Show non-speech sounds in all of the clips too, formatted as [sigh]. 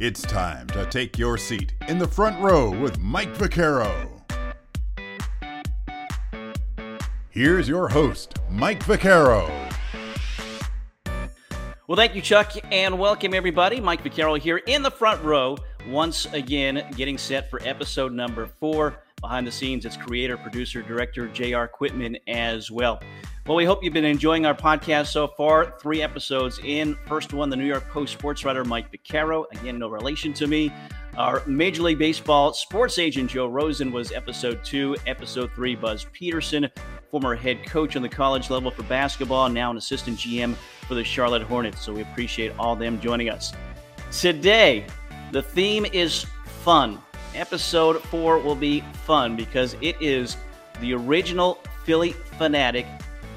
It's time to take your seat in the front row with Mike Vaccaro. Here's your host, Mike Vaccaro. Well, thank you, Chuck, and welcome everybody. Mike Vaccaro here in the front row, once again getting set for episode number four. Behind the scenes, it's creator, producer, director J.R. Quitman as well. Well, we hope you've been enjoying our podcast so far. Three episodes in. First one, the New York Post sports writer Mike Vaccaro. Again, no relation to me. Our Major League Baseball sports agent Joe Rosen was episode two. Episode three, Buzz Peterson, former head coach on the college level for basketball, now an assistant GM for the Charlotte Hornets. So we appreciate all them joining us. Today, the theme is fun. Episode four will be fun because it is the original Phillie Phanatic,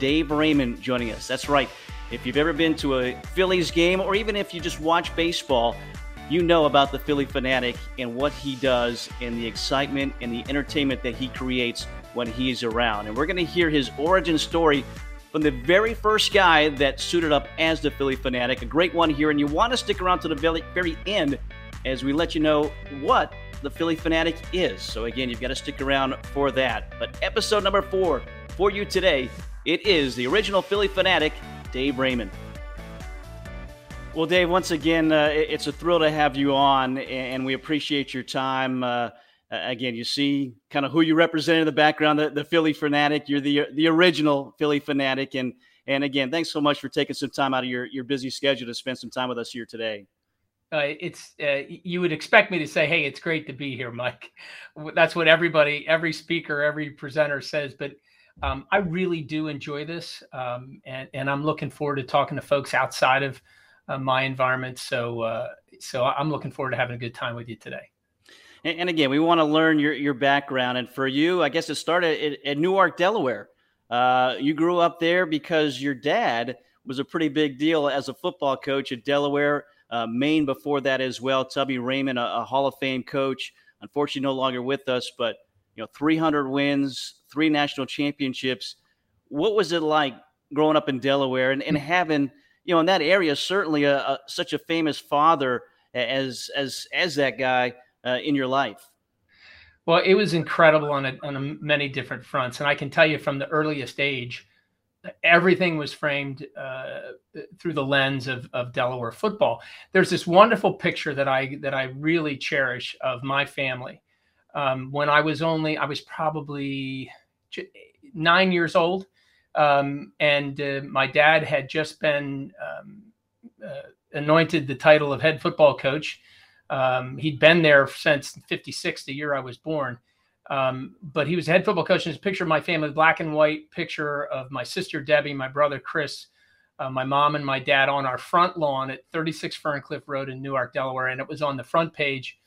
Dave Raymond, joining us. That's right. If you've ever been to a Phillies game, or even if you just watch baseball, you know about the Phillie Phanatic and what he does, and the excitement and the entertainment that he creates when he's around. And we're going to hear his origin story from the very first guy that suited up as the Phillie Phanatic. A great one here, and you want to stick around to the very, very end as we let you know what the Phillie Phanatic is. So, again, you've got to stick around for that. But episode number four for you today, it is the original Phillie Phanatic, Dave Raymond. Well, Dave, once again, uh, it's a thrill to have you on, and we appreciate your time. Uh, again, you see kind of who you represent in the background, the, the Phillie Phanatic. You're the the original Phillie Phanatic, and and again, thanks so much for taking some time out of your your busy schedule to spend some time with us here today uh, it's uh, you would expect me to say, "Hey, it's great to be here, Mike." [laughs] That's what everybody, every speaker, every presenter says. But um, I really do enjoy this, um, and and I'm looking forward to talking to folks outside of uh, my environment. So uh, so I'm looking forward to having a good time with you today. And, and again, we want to learn your your background, and for you, I guess it started at, at Newark, Delaware. Uh, you grew up there because your dad was a pretty big deal as a football coach at Delaware uh, Maine before that as well. Tubby Raymond, a, a, Hall of Fame coach, unfortunately no longer with us, but you know, 300 wins, three national championships. What was it like growing up in Delaware and, and having, you know, in that area, certainly a, a such a famous father as as as that guy uh, in your life? Well, it was incredible on a, on a many different fronts, and I can tell you from the earliest age everything was framed uh, through the lens of, of Delaware football. There's this wonderful picture that I that I really cherish of my family. Um, when I was only I was probably nine years old, um, and uh, my dad had just been um, uh, anointed the title of head football coach. Um, he'd been there since '56, the year I was born um, but he was head football coach. And his picture of my family, black and white picture of my sister Debbie, my brother Chris, uh, my mom and my dad on our front lawn at 36 Ferncliff Road in Newark, Delaware. And it was on the front page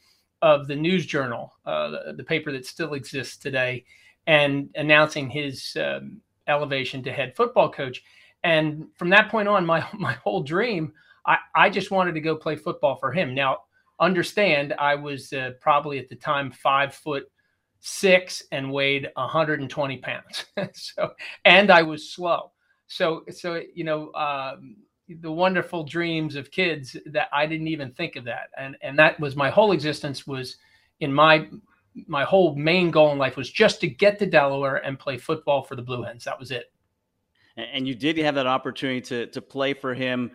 of the News Journal, uh, the, the, paper that still exists today, and announcing his um, elevation to head football coach. And from that point on, my [laughs] my whole dream, I, I just wanted to go play football for him. Now, understand, I was uh, probably at the time five foot six and weighed 120 pounds. [laughs] so, and I was slow. So, so you know, um, the wonderful dreams of kids that I didn't even think of that, and and that was my whole existence was in my my whole main goal in life was just to get to Delaware and play football for the Blue Hens. That was it. And you did have that opportunity to to play for him.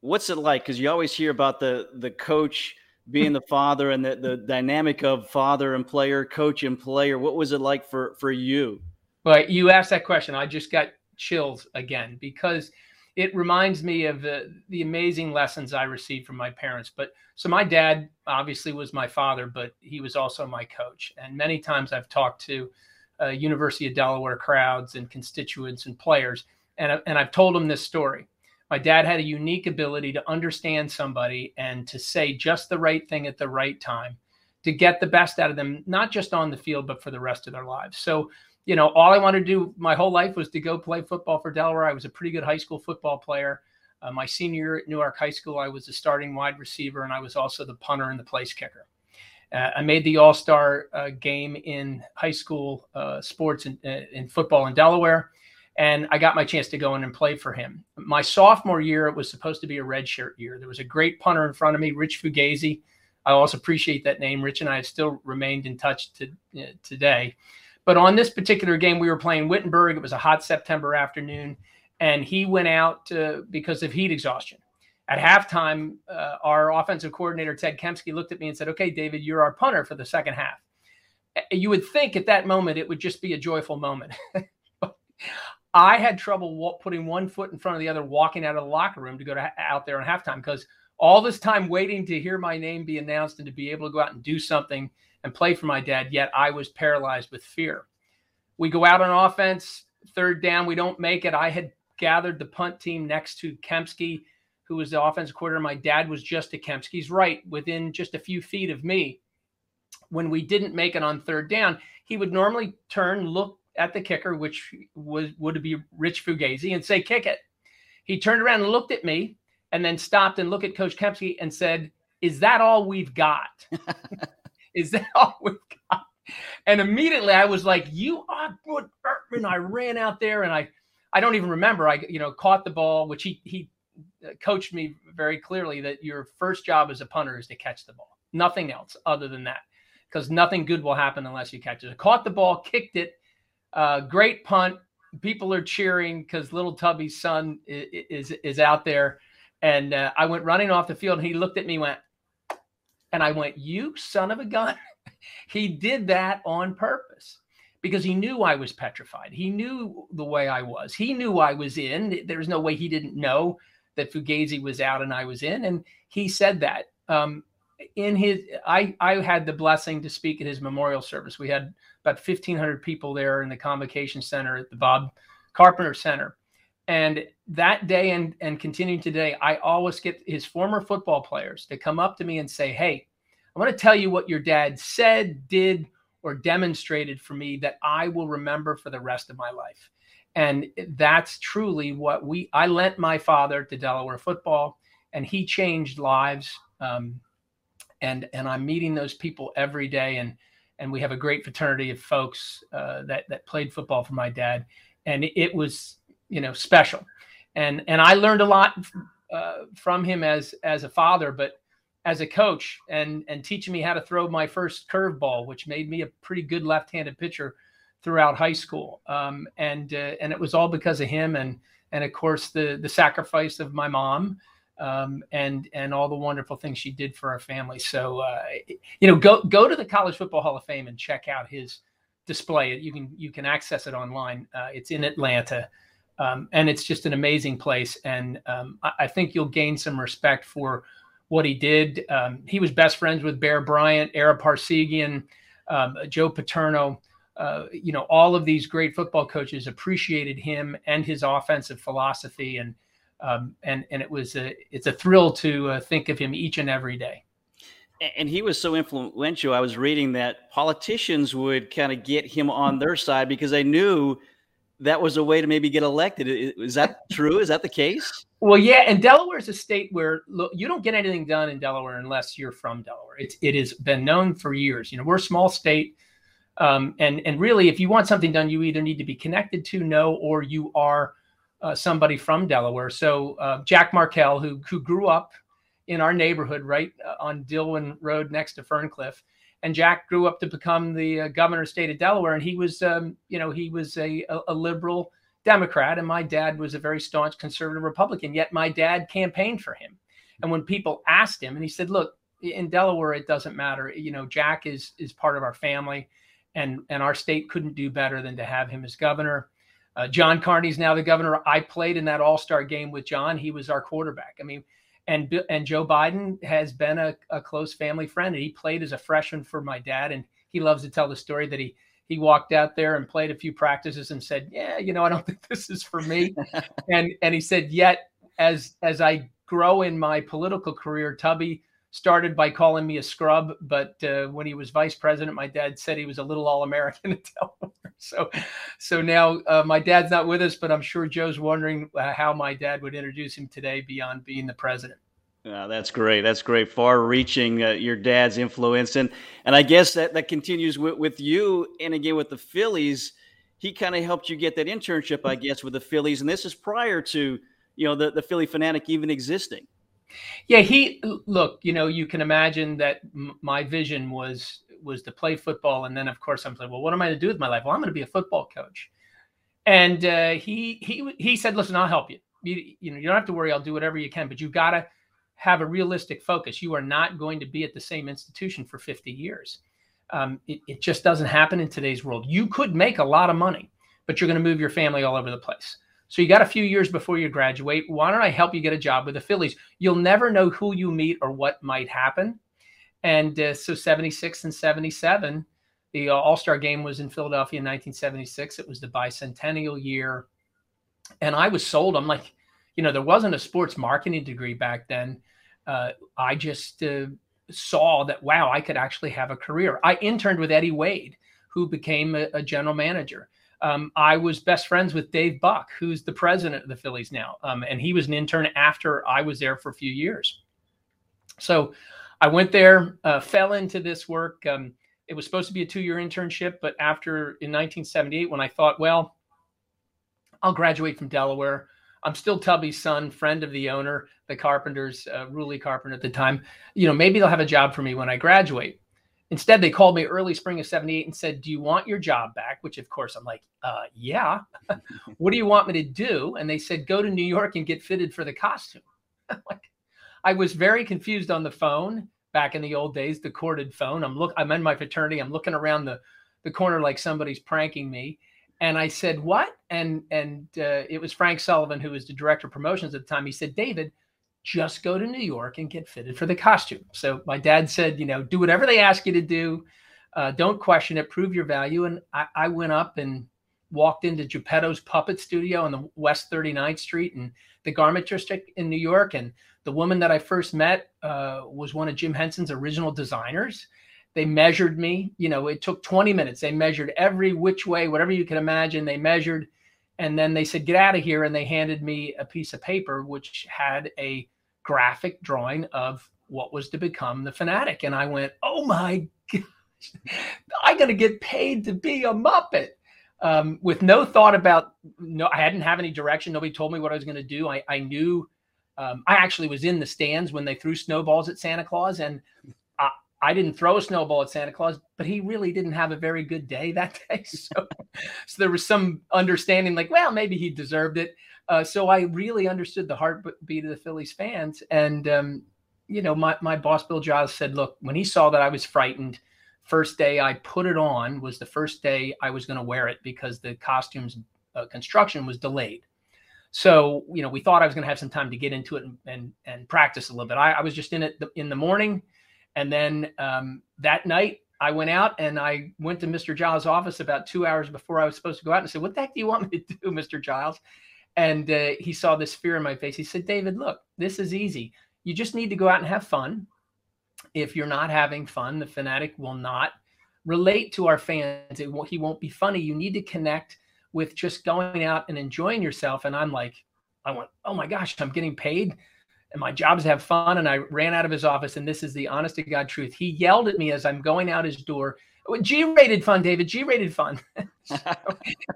What's it like? Because you always hear about the the coach being the father and the, the dynamic of father and player, coach and player. What was it like for for you? Well, you asked that question. I just got chills again because it reminds me of the, the amazing lessons I received from my parents. But so my dad obviously was my father, but he was also my coach. And many times I've talked to uh, University of Delaware crowds and constituents and players, and, and I've told them this story my dad had a unique ability to understand somebody and to say just the right thing at the right time to get the best out of them, not just on the field, but for the rest of their lives. So, you know, all I wanted to do my whole life was to go play football for Delaware. I was a pretty good high school football player. Uh, my senior year at Newark High School, I was a starting wide receiver and I was also the punter and the place kicker. Uh, I made the All Star uh, game in high school uh, sports and in football in Delaware and I got my chance to go in and play for him. My sophomore year, it was supposed to be a redshirt year. There was a great punter in front of me, Rich Fugazi, I also appreciate that name. Rich and I have still remained in touch to, uh, today. But on this particular game, we were playing Wittenberg. It was a hot September afternoon, and he went out because of heat exhaustion. At halftime, uh, our offensive coordinator, Ted Kempski, looked at me and said, Okay, David, you're our punter for the second half. You would think at that moment it would just be a joyful moment. [laughs] I had trouble putting one foot in front of the other, walking out of the locker room to go to, out there on halftime because all this time waiting to hear my name be announced and to be able to go out and do something and play for my dad, yet I was paralyzed with fear. We go out on offense, third down, we don't make it. I had gathered the punt team next to Kempski, who was the offensive coordinator. My dad was just at Kempski's right, within just a few feet of me. When we didn't make it on third down, he would normally turn, look at the kicker, which was would be Rich Fugazi, and say, kick it. He turned around and looked at me and then stopped and looked at Coach Kempski and said, Is that all we've got? [laughs] Is that [laughs] all we've got? And immediately I was like, You are good, Bertman. I ran out there and I I don't even remember. I you know caught the ball, which he he uh, coached me very clearly that your first job as a punter is to catch the ball. Nothing else other than that. Because nothing good will happen unless you catch it. I caught the ball, kicked it, uh, great punt. People are cheering because little Tubby's son is, is, is out there. And uh, I went running off the field and he looked at me, went, and I went, You son of a gun. [laughs] he did that on purpose because he knew I was petrified. He knew the way I was. He knew I was in. There's no way he didn't know that Fugazi was out and I was in. And he said that. Um, in his, I, I had the blessing to speak at his memorial service. We had about 1,500 people there in the convocation center at the Bob Carpenter Center. And that day and, and continuing today, I always get his former football players to come up to me and say, Hey, I want to tell you what your dad said, did, or demonstrated for me that I will remember for the rest of my life. And that's truly what we, I lent my father to Delaware football and he changed lives. Um, and, and I'm meeting those people every day. And, and we have a great fraternity of folks uh, that that played football for my dad, and it, was you know special, and and I learned a lot uh, from him as as a father, but as a coach, and and teaching me how to throw my first curveball, which made me a pretty good left-handed pitcher throughout high school, um, and uh, and it was all because of him, and and of course the the sacrifice of my mom um, and and all the wonderful things she did for our family. So uh, you know, go go to the College Football Hall of Fame and check out his display. You can you can access it online. Uh, it's in Atlanta, um, and it's just an amazing place. And um, I, I, think you'll gain some respect for what he did. Um, he was best friends with Bear Bryant, Ara Parseghian, um, Joe Paterno. Uh, you know, all of these great football coaches appreciated him and his offensive philosophy and um, and and it was a it's a thrill to uh, think of him each and every day. And he was so influential. I was reading that politicians would kind of get him on their side because they knew that was a way to maybe get elected. Is that [laughs] true? Is that the case? Well, yeah. And Delaware is a state where look, you don't get anything done in Delaware unless you're from Delaware. It's it has been known for years. You know, we're a small state. Um, and and really, if you want something done, you either need to be connected to, know, or you are uh, somebody from Delaware. So uh, Jack Markell, who who grew up in our neighborhood, right uh, on Dillwyn Road next to Ferncliff, and Jack grew up to become the uh, governor of state of Delaware, and he was, um, you know, he was a, a, a liberal Democrat, and my dad was a very staunch conservative Republican. Yet my dad campaigned for him, and when people asked him, and he said, "Look, in Delaware, it doesn't matter. You know, Jack is is part of our family." And, and our state couldn't do better than to have him as governor. Uh, John Carney's now the governor. I played in that All Star game with John. He was our quarterback. I mean, and and Joe Biden has been a, a close family friend. And he played as a freshman for my dad, and he loves to tell the story that he he walked out there and played a few practices and said, "Yeah, you know, I don't [laughs] think this is for me." [laughs] and and he said, "Yet as as I grow in my political career, Tubby." Started by calling me a scrub, but uh, when he was vice president, my dad said he was a little all-American [laughs] in Delaware. So, so now uh, my dad's not with us, but I'm sure Joe's wondering uh, how my dad would introduce him today beyond being the president. Yeah, that's great. That's great. Far-reaching uh, your dad's influence, and and I guess that that continues with, with you, and again with the Phillies. He kind of helped you get that internship, I guess, with the Phillies, and this is prior to you know the the Phillie Phanatic even existing. Yeah, he look. You know, you can imagine that m- my vision was was to play football, and then of course I'm like, well, what am I to do with my life? Well, I'm going to be a football coach. And uh, he he he said, listen, I'll help you. you. You know, you don't have to worry. I'll do whatever you can, but you've got to have a realistic focus. You are not going to be at the same institution for 50 years. Um, it, it just doesn't happen in today's world. You could make a lot of money, but you're going to move your family all over the place. So you got a few years before you graduate. Why don't I help you get a job with the Phillies? You'll never know who you meet or what might happen. And uh, so 76 and 77, the All Star game was in Philadelphia in 1976. It was the bicentennial year. And I was sold. I'm like, you know, there wasn't a sports marketing degree back then. Uh, I just uh, saw that, wow, I could actually have a career. I interned with Eddie Wade, who became a, a general manager. Um, I was best friends with Dave Buck, who's the president of the Phillies now. Um, and he was an intern after I was there for a few years. So I went there, uh, fell into this work. Um, it was supposed to be a two year internship, but after in 1978, when I thought, well, I'll graduate from Delaware. I'm still Tubby's son, friend of the owner, the Carpenters, uh, Ruly Carpenter at the time. You know, maybe they'll have a job for me when I graduate. Instead, they called me early spring of 78 and said, Do you want your job back? Which, of course, I'm like, uh, Yeah. [laughs] what do you want me to do? And they said, Go to New York and get fitted for the costume. [laughs] I was very confused on the phone back in the old days, the corded phone. I'm look, I'm in my fraternity. I'm looking around the, the corner like somebody's pranking me. And I said, "What?" And and uh, it was Frank Sullivan, who was the director of promotions at the time. He said, "David, just go to New York and get fitted for the costume." So my dad said, "You know, do whatever they ask you to do. Uh, don't question it. Prove your value." And I, I went up and walked into Geppetto's Puppet Studio on the West 39th Street and the Garment District in New York. And the woman that I first met uh, was one of Jim Henson's original designers. They measured me. You know, it took 20 minutes. They measured every which way, whatever you can imagine. They measured, and then they said, "Get out of here!" And they handed me a piece of paper which had a graphic drawing of what was to become the fanatic. And I went, "Oh my gosh, I'm going to get paid to be a Muppet." Um, with no thought about no, I hadn't have any direction. Nobody told me what I was going to do. I, I knew um, I actually was in the stands when they threw snowballs at Santa Claus, and I didn't throw a snowball at Santa Claus, but he really didn't have a very good day that [laughs] day. So, so there was some understanding, like, well, maybe he deserved it. Uh, so I really understood the heartbeat of the Phillies fans. And, um, you know, my, my boss, Bill Giles, said, look, when he saw that I was frightened, first day I put it on was the first day I was going to wear it because the costumes uh, construction was delayed. So, you know, we thought I was going to have some time to get into it and, and, and practice a little bit. I, I was just in it in the morning and then um, that night, I went out and I went to Mr. Giles' office about two hours before I was supposed to go out and said, What the heck do you want me to do, Mr. Giles? And uh, he saw this fear in my face. He said, David, look, this is easy. You just need to go out and have fun. If you're not having fun, the fanatic will not relate to our fans. Won't, he won't be funny. You need to connect with just going out and enjoying yourself. And I'm like, I went, oh my gosh, I'm getting paid and my job is to have fun. And I ran out of his office, and this is the honest to God truth. He yelled at me as I'm going out his door. G-rated fun, David. G-rated fun. [laughs] so,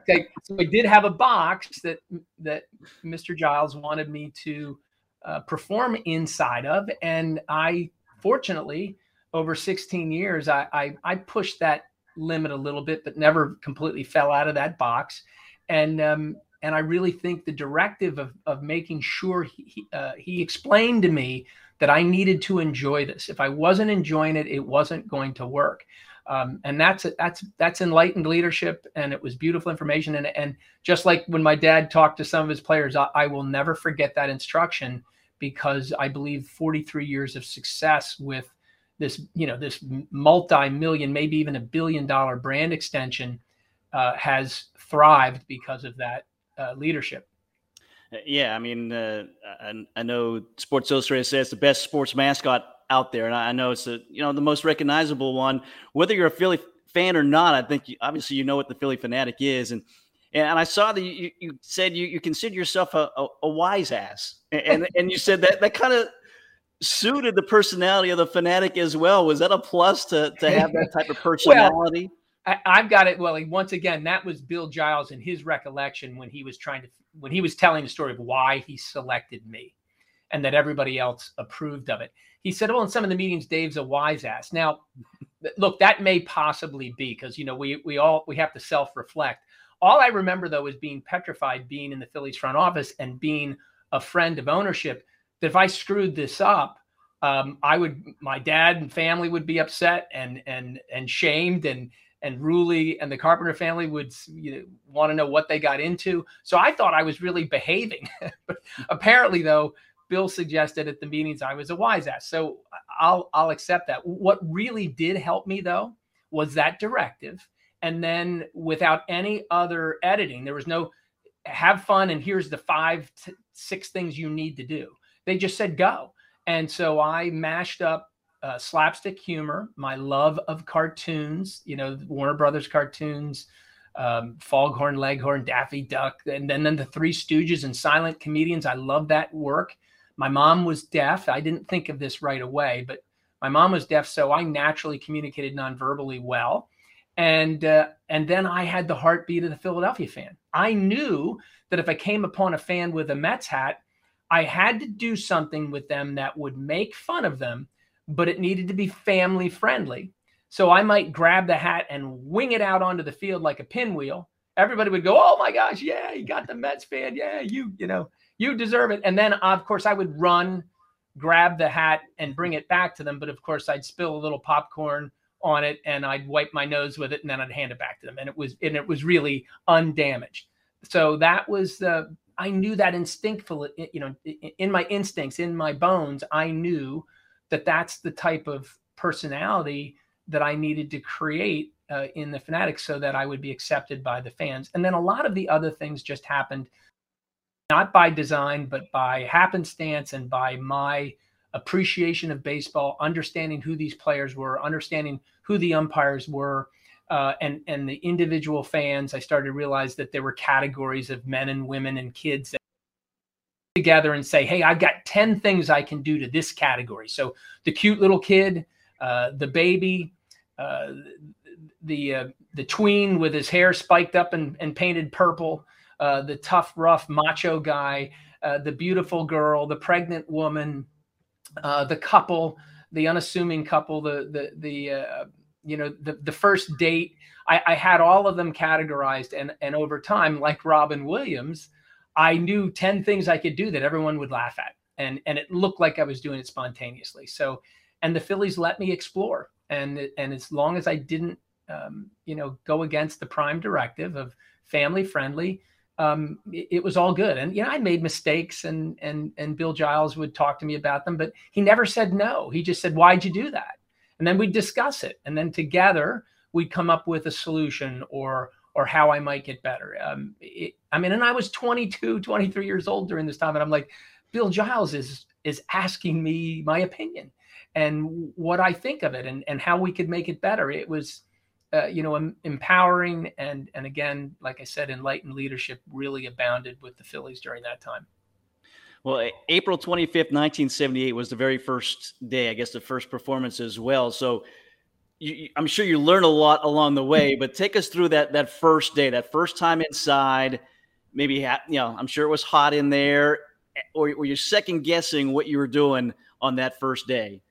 okay, so I did have a box that that Mr. Giles wanted me to uh, perform inside of, and I fortunately over 16 years I, I I pushed that limit a little bit, but never completely fell out of that box. And um, and I really think the directive of, of making sure he, uh, he explained to me that I needed to enjoy this. If I wasn't enjoying it, it wasn't going to work. Um, and that's that's that's enlightened leadership, and it was beautiful information. And and just like when my dad talked to some of his players, I, I will never forget that instruction because I believe 43 years of success with this you know this multi-million, maybe even a billion-dollar brand extension uh, has thrived because of that uh, leadership. Uh, yeah, I mean, uh, I, I, know Sports Illustrated says the best sports mascot out there, and I know it's the you know the most recognizable one. Whether you're a Philly fan or not, I think you, obviously you know what the Phillie Phanatic is, and and I saw that you, you said you, you consider yourself a, a, a wise ass, and and you said that that kind of suited the personality of the fanatic as well. Was that a plus to to have that type of [laughs] personality? well, I, have got it. Well, once again, that was Bill Giles in his recollection when he was trying to when he was telling the story of why he selected me, and that everybody else approved of it. He said, "Well, in some of the meetings, Dave's a wise ass." Now, look, that may possibly be because you know we we all we have to self reflect. All I remember though is being petrified, being in the Phillies front office and being a friend of ownership. That if I screwed this up, um, I would, my dad and family would be upset and and and shamed, and and Ruly and the Carpenter family would you know, want to know what they got into. So I thought I was really behaving. [laughs] but apparently, though, Bill suggested at the meetings I was a wise ass. So I'll I'll accept that. What really did help me though was that directive. And then without any other editing, there was no have fun and here's the five six things you need to do. They just said go. And so I mashed up uh, slapstick humor, my love of cartoons, you know, Warner Brothers cartoons, um, Foghorn Leghorn, Daffy Duck, and then, then the Three Stooges and silent comedians. I love that work. My mom was deaf. I didn't think of this right away, but my mom was deaf, so I naturally communicated nonverbally well. And uh, and then I had the heartbeat of the Philadelphia fan. I knew that if I came upon a fan with a Mets hat, I had to do something with them that would make fun of them, but it needed to be family friendly. So I might grab the hat and wing it out onto the field like a pinwheel. Everybody would go, "Oh my gosh, yeah, you got the Mets fan. Yeah, you, you know, you deserve it. And then, of course, I would run, grab the hat, and bring it back to them. But of course, I'd spill a little popcorn on it, and I'd wipe my nose with it, and then I'd hand it back to them. And it was and it was really undamaged. So that was the I knew that instinctfully, you know, in my instincts, in my bones, I knew that that's the type of personality that I needed to create uh, in the Fanatics so that I would be accepted by the fans. And then a lot of the other things just happened not by design, but by happenstance and by my appreciation of baseball, understanding who these players were, understanding who the umpires were, uh, and and the individual fans. I started to realize that there were categories of men and women and kids that together and say, "Hey, I've got ten things I can do to this category." So the cute little kid, uh, the baby, uh, the uh, the tween with his hair spiked up and, and painted purple uh, the tough, rough, macho guy, uh, the beautiful girl, the pregnant woman, uh, the couple, the unassuming couple, the the the uh, you know the the first date. I, I had all of them categorized, and and over time, like Robin Williams, I knew ten things I could do that everyone would laugh at, and and it looked like I was doing it spontaneously. So, and the Phillies let me explore, and and as long as I didn't, um, you know, go against the prime directive of family friendly um, it, it, was all good. And you know, I made mistakes, and and and Bill Giles would talk to me about them, but he never said no. He just said, "Why'd you do that?" And then we'd discuss it, and then together we'd come up with a solution or or how I might get better. Um, it, I mean, and I was 22, 23 years old during this time, and I'm like, Bill Giles is is asking me my opinion and what I think of it, and and how we could make it better. It was uh, you know, em- empowering and and again, like I said, enlightened leadership really abounded with the Phillies during that time. Well, April 25th, 1978 was the very first day, I guess the first performance as well. So you, I'm sure you learned a lot along the way, but take us through that that first day, that first time inside. Maybe you know, I'm sure it was hot in there, or were you second guessing what you were doing on that first day?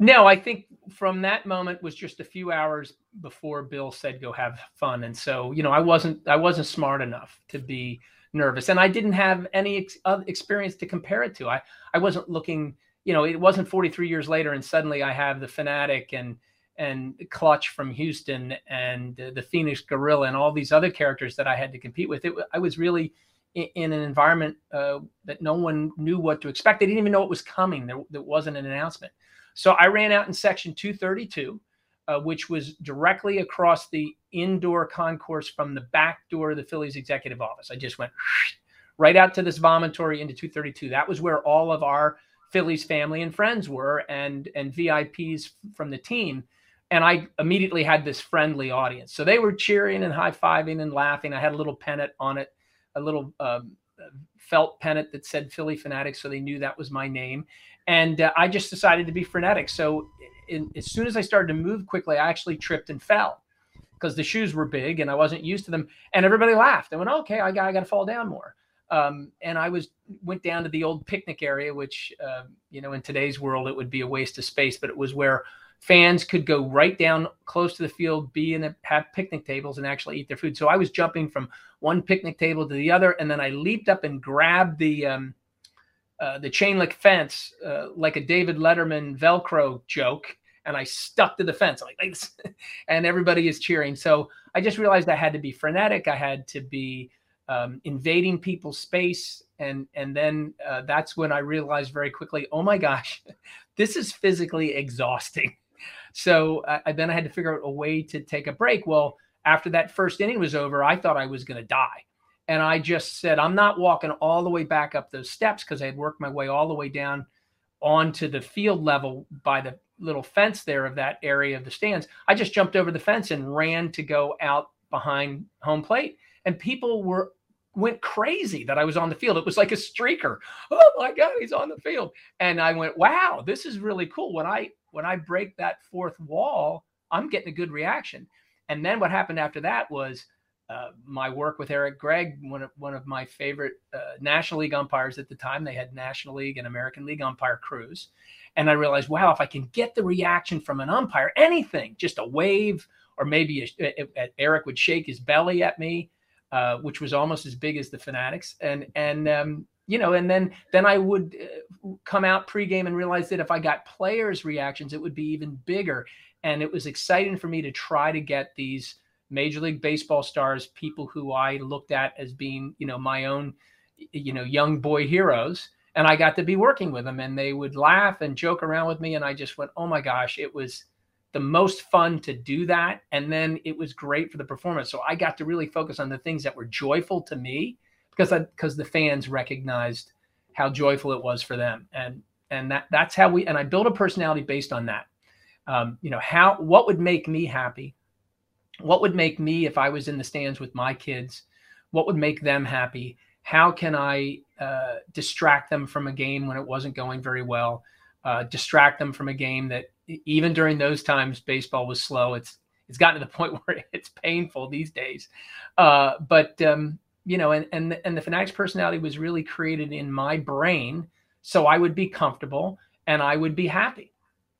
No, I think from that moment was just a few hours before Bill said go have fun, and so you know I wasn't I wasn't smart enough to be nervous, and I didn't have any ex- experience to compare it to. I I wasn't looking, you know, it wasn't 43 years later, and suddenly I have the fanatic and and Clutch from Houston and uh, the Phoenix Gorilla and all these other characters that I had to compete with. It I was really in, in an environment uh, that no one knew what to expect. They didn't even know it was coming. There, there wasn't an announcement. So I ran out in section 232, uh, which was directly across the indoor concourse from the back door of the Phillies executive office. I just went [laughs] right out to this vomitory into 232. That was where all of our Phillies family and friends were and and VIPs from the team. And I immediately had this friendly audience. So they were cheering and high fiving and laughing. I had a little pennant on it, a little um, felt pennant that said Phillie Phanatic, so they knew that was my name and uh, I just decided to be frenetic. So in, as soon as I started to move quickly, I actually tripped and fell because the shoes were big and I wasn't used to them. And everybody laughed. I went, okay, I got, I got to fall down more. Um, and I was went down to the old picnic area, which uh, you know in today's world it would be a waste of space, but it was where fans could go right down close to the field, be in a, have picnic tables, and actually eat their food. So I was jumping from one picnic table to the other, and then I leaped up and grabbed the um, uh, the chain link fence uh, like a David Letterman Velcro joke, and I stuck to the fence like, like this, [laughs] and everybody is cheering. So I just realized I had to be frenetic. I had to be um, invading people's space, and and then uh, that's when I realized very quickly, oh my gosh, [laughs] this is physically exhausting. So I, then I had to figure out a way to take a break. Well, after that first inning was over, I thought I was going to die. And I just said, I'm not walking all the way back up those steps because I had worked my way all the way down onto the field level by the little fence there of that area of the stands. I just jumped over the fence and ran to go out behind home plate. And people were went crazy that I was on the field. It was like a streaker. [laughs] Oh my God, he's on the field. And I went, wow, this is really cool. When I when I break that fourth wall, I'm getting a good reaction. And then what happened after that was uh, my work with Eric Gregg, one of one of my favorite uh, National League umpires at the time. They had National League and American League umpire crews, and I realized, wow, if I can get the reaction from an umpire, anything, just a wave, or maybe a, a, a, Eric would shake his belly at me, uh, which was almost as big as the Fanatics, and and um, you know, and then then I would uh, come out pregame and realize that if I got players' reactions, it would be even bigger. And it was exciting for me to try to get these Major League Baseball stars, people who I looked at as being, you know, my own, you know, young boy heroes. And I got to be working with them, and they would laugh and joke around with me. And I just went, oh my gosh, it was the most fun to do that. And then it was great for the performance. So I got to really focus on the things that were joyful to me because because the fans recognized how joyful it was for them, and and that that's how we and I built a personality based on that. Um, you know how what would make me happy, what would make me if I was in the stands with my kids, what would make them happy. How can I uh, distract them from a game when it wasn't going very well? Uh, distract them from a game that even during those times baseball was slow. It's it's gotten to the [laughs] point where it's painful these days. Uh, but um, you know, and and and the Fanatics personality was really created in my brain, so I would be comfortable and I would be happy,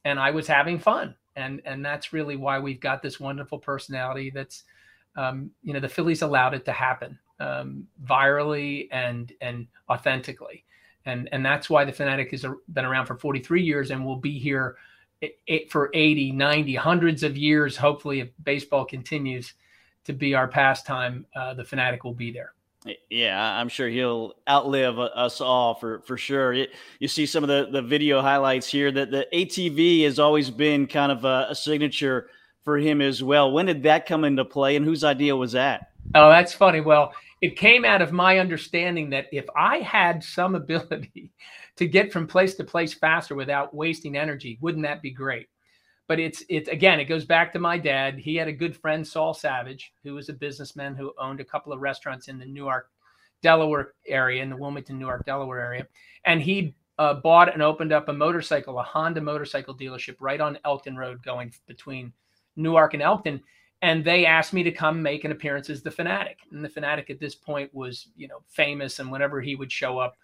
and I was having fun, and and that's really why we've got this wonderful personality. That's, um, you know, the Phillies allowed it to happen um, virally and and authentically, and and that's why the Fanatic has been around for 43 years and will be here for 80, 90, hundreds of years. Hopefully, if baseball continues to be our pastime, uh, the fanatic will be there. Yeah, I'm sure he'll outlive uh, us all for for sure. You, you see some of the the video highlights here that the ATV has always been kind of a, a signature for him as well. When did that come into play, and whose idea was that? Oh, that's funny. Well, it came out of my understanding that if I had some [laughs] ability to get from place to place faster without wasting energy, wouldn't that be great? But it's it's again it goes back to my dad. He had a good friend saul savage who was a businessman who owned a couple of restaurants in the newark delaware area in the wilmington newark delaware area. And he uh, bought and opened up a motorcycle a honda motorcycle dealership right on elkton road going between newark and elkton. And they asked me to come make an appearance as the fanatic. And the fanatic at this point was you know famous and whenever he would show up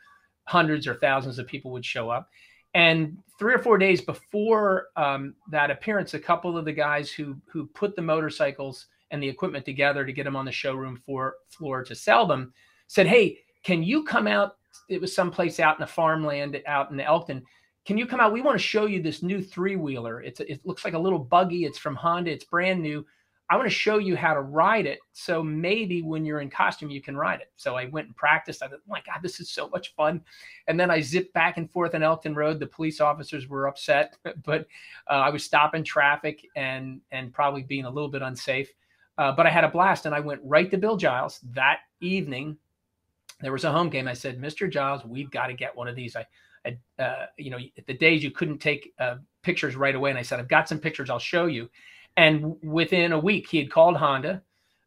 hundreds or thousands of people would show up and three or four days before um, that appearance, a couple of the guys who who put the motorcycles and the equipment together to get them on the showroom floor floor to sell them said, "Hey, can you come out? It was someplace out in the farmland out in Elkton. Can you come out? We want to show you this new three wheeler. It looks like a little buggy. It's from Honda. It's brand new. I want to show you how to ride it. So maybe when you're in costume, you can ride it. So I went and practiced. I thought, oh my God, this is so much fun. And then I zipped back and forth on Elkton Road. The police officers were upset, [laughs] but uh, I was stopping traffic and and probably being a little bit unsafe. Uh, but I had a blast and I went right to Bill Giles that evening. There was a home game. I said, Mr. Giles, we've got to get one of these. I, I uh, you know, the days you couldn't take uh, pictures right away. And I said, I've got some pictures. I'll show you. And within a week, he had called Honda.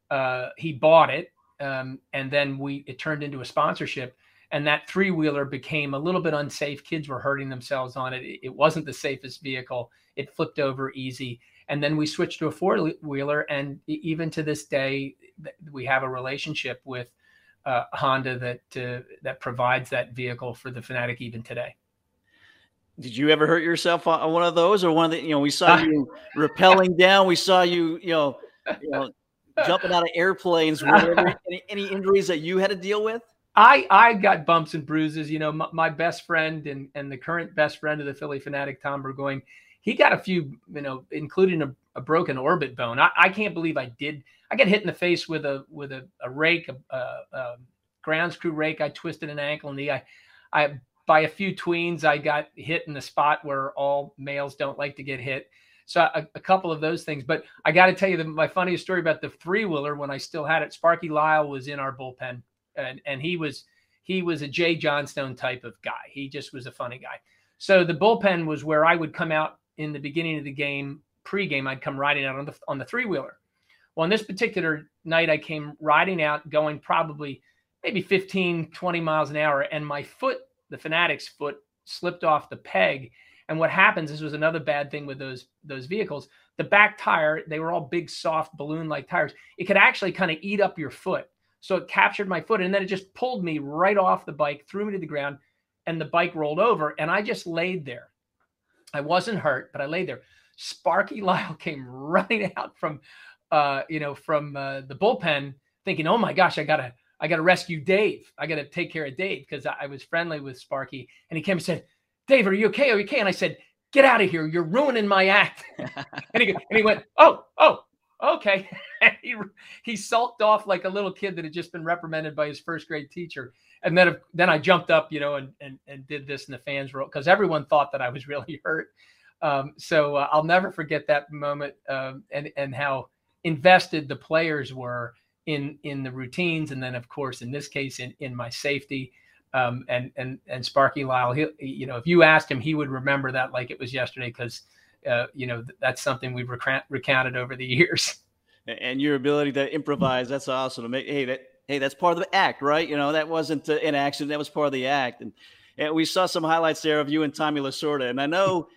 Uh, he bought it, um, and then we it turned into a sponsorship. And that three wheeler became a little bit unsafe. Kids were hurting themselves on it. It wasn't the safest vehicle. It flipped over easy. And then we switched to a four wheeler. And even to this day, we have a relationship with uh, Honda that uh, that provides that vehicle for the Fanatic even today. Did you ever hurt yourself on one of those, or one of the? You know, we saw ah. you rappelling down. We saw you, you know, you know, jumping out of airplanes. [laughs] any, any injuries that you had to deal with? I I got bumps and bruises. You know, my, my, best friend and and the current best friend of the Phillie Phanatic, Tom Burgoyne, he got a few, you know, including a, a broken orbit bone. I, I, can't believe I did. I got hit in the face with a with a, a rake, a, a, ground screw rake. I twisted an ankle and knee. I I by a few tweens, I got hit in the spot where all males don't like to get hit. So a, a couple of those things. But I got to tell you the, my funniest story about the three wheeler when I still had it. Sparky Lyle was in our bullpen and and he was he was a Jay Johnstone type of guy. He just was a funny guy. So the bullpen was where I would come out in the beginning of the game, pregame. I'd come riding out on the on the three wheeler. Well, on this particular night, I came riding out, going probably maybe 15, 20 miles an hour, and my foot, the Fanatic's foot, slipped off the peg. And what happens? This was another bad thing with those those vehicles. The back tire, they were all big, soft balloon-like tires. It could actually kind of eat up your foot. So it captured my foot and then it just pulled me right off the bike, threw me to the ground, and the bike rolled over. And I just laid there. I wasn't hurt, but I laid there. Sparky [laughs] Lyle came running out from, uh, you know, from uh, the bullpen, thinking, "Oh my gosh, I gotta, I gotta rescue Dave. I gotta take care of Dave because I, I was friendly with Sparky." And he came and said, "Dave, are you okay? Are you okay?" And I said, "Get out of here! You're ruining my act." [laughs] and he and he went, "Oh, oh, okay. [laughs] he, he sulked off like a little kid that had just been reprimanded by his first grade teacher. And then, then I jumped up, you know, and, and, and did this and the fans wrote because everyone thought that I was [laughs] really hurt. Um, so uh, I'll never forget that moment um, and, and how invested the players were in, in the routines. And then of course, in this case, in, in my safety, um, and, and, and Sparky Lyle, he, you know, if you asked him, he would remember that like it was yesterday because uh, you know, that's something we've recount- recounted over the [laughs] years. And your ability to improvise, that's awesome. To make, hey, that, hey, that's part of the act, right? You know, that wasn't uh, an accident. That was part of the act. And, and we saw some highlights there of you and Tommy Lasorda. And I know,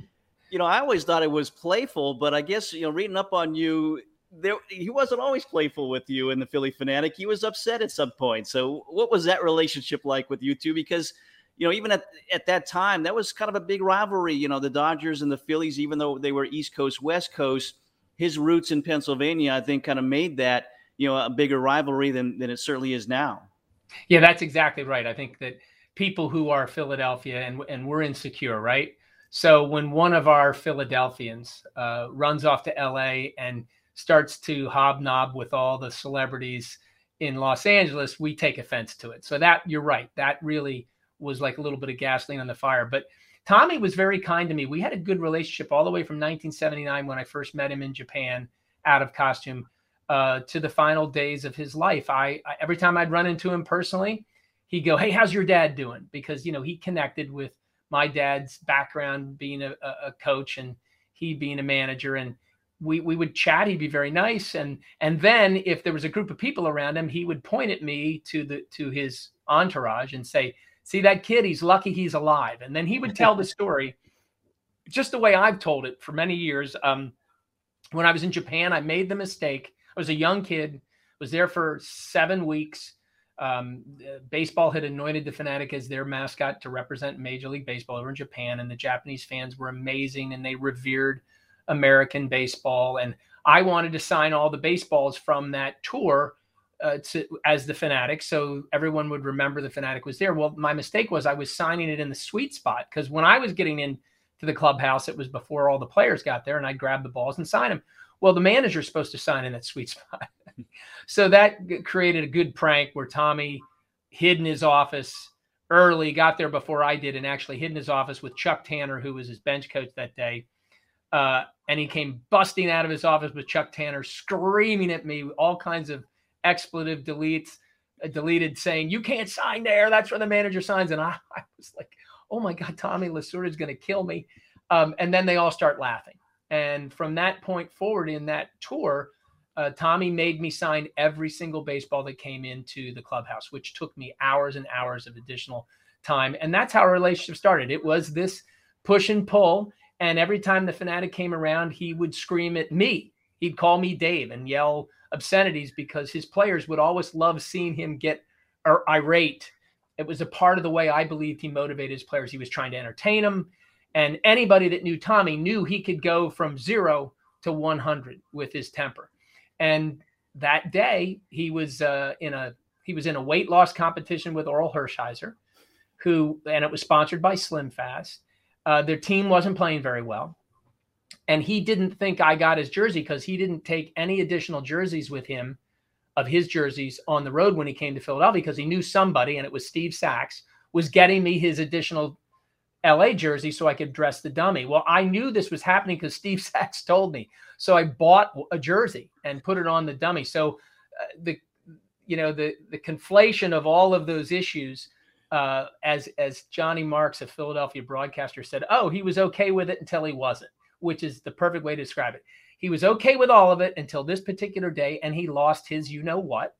you know, I always thought it was playful, but I guess, you know, reading up on you, there, he wasn't always playful with you in the Phillie Phanatic. He was upset at some point. So, what was that relationship like with you two? Because you know, even at, at that time, that was kind of a big rivalry. You know, the Dodgers and the Phillies, even though they were East Coast, West Coast, his roots in Pennsylvania, I think, kind of made that, you know, a bigger rivalry than, than it certainly is now. Yeah, that's exactly right. I think that people who are Philadelphia and, and we're insecure, right? So when one of our Philadelphians uh, runs off to LA and starts to hobnob with all the celebrities in Los Angeles, we take offense to it. So that you're right. That really was like a little bit of gasoline on the fire. But Tommy was very kind to me. We had a good relationship all the way from 1979 when I first met him in Japan out of costume uh, to the final days of his life. I, I, every time I'd run into him personally, he'd go, "Hey, how's your dad doing?" Because you know he connected with my dad's background being a, a coach and he being a manager and we we would chat he'd be very nice and and then if there was a group of people around him he would point at me to the to his entourage and say see that kid, he's lucky he's alive. And then he would tell the [laughs] story just the way I've told it for many years. Um, when I was in Japan, I made the mistake. I was a young kid, was there for seven weeks. Um, baseball had anointed the fanatic as their mascot to represent Major League Baseball over in Japan, and the Japanese fans were amazing and they revered American baseball. And I wanted to sign all the baseballs from that tour uh, to, as the Fanatic. so everyone would remember the Fanatic was there. Well, my mistake was I was signing it in the sweet spot because when I was getting in to the clubhouse, it was before all the players got there, and I'd grab the balls and sign them. Well, the manager's supposed to sign in that sweet [laughs] spot, so that created a good prank where Tommy hid in his office early, got there before I did, and actually hid in his office with Chuck Tanner, who was his bench coach that day. Uh, and he came busting out of his office with Chuck Tanner, screaming at me all kinds of expletive deletes uh, deleted saying you can't sign there. That's where the manager signs. And i, [laughs] I was like oh my god tommy lasorda is going to kill me. Um, and then they all start laughing. And from that point forward in that tour uh, tommy made me sign every single baseball that came into the clubhouse which took me hours and hours of additional time. And that's how our relationship started. It was this push and pull and every time the fanatic came around he would scream at me he'd call me dave and yell obscenities because his players would always love seeing him get or irate. It was a part of the way I believed he motivated his players. He was trying to entertain them. And anybody that knew Tommy knew he could go from zero to 100 with his temper. And that day, he was uh, in a he was in a weight loss competition with Orel Hershiser, who and it was sponsored by Slim Fast. Uh, their team wasn't playing very well, and he didn't think I got his jersey because he didn't take any additional jerseys with him of his jerseys on the road when he came to Philadelphia because he knew somebody, and it was Steve Sax, was getting me his additional LA jersey so I could dress the dummy. Well, I knew this was happening because Steve [laughs] Sax told me. So I bought a jersey and put it on the dummy. So uh, the you know the the conflation of all of those issues uh, as as Johnny Marks, a Philadelphia broadcaster, said, "Oh, he was okay with it until he wasn't," which is the perfect way to describe it. He was okay with all of it until this particular day, and he lost his you know what,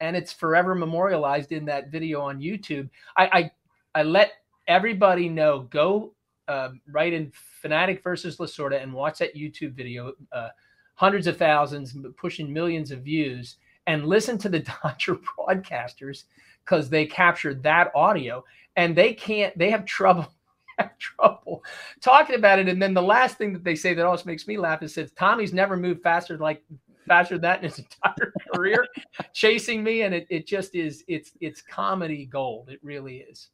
and it's forever memorialized in that video on YouTube. I I, I let everybody know go uh, right in Phanatic versus Lasorda and watch that YouTube video, uh, hundreds of thousands, pushing millions of views, and listen to the [laughs] Dodger broadcasters because they captured that audio and they can't, they have trouble. [laughs] Trouble talking about it, and then the last thing that they say that always makes me laugh is says Tommy's never moved faster like faster than that in his [laughs] entire career, chasing me, and it, it just is it's it's comedy gold. It really is.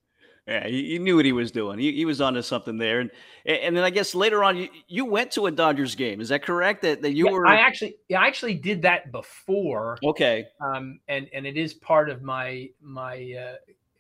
Yeah, he, he, knew what he was doing. He, he was onto something there, and and then I guess later on you, you went to a Dodgers game. Is that correct? That that you yeah, were? I actually I actually did that before. Okay. Um, and and it is part of my my uh,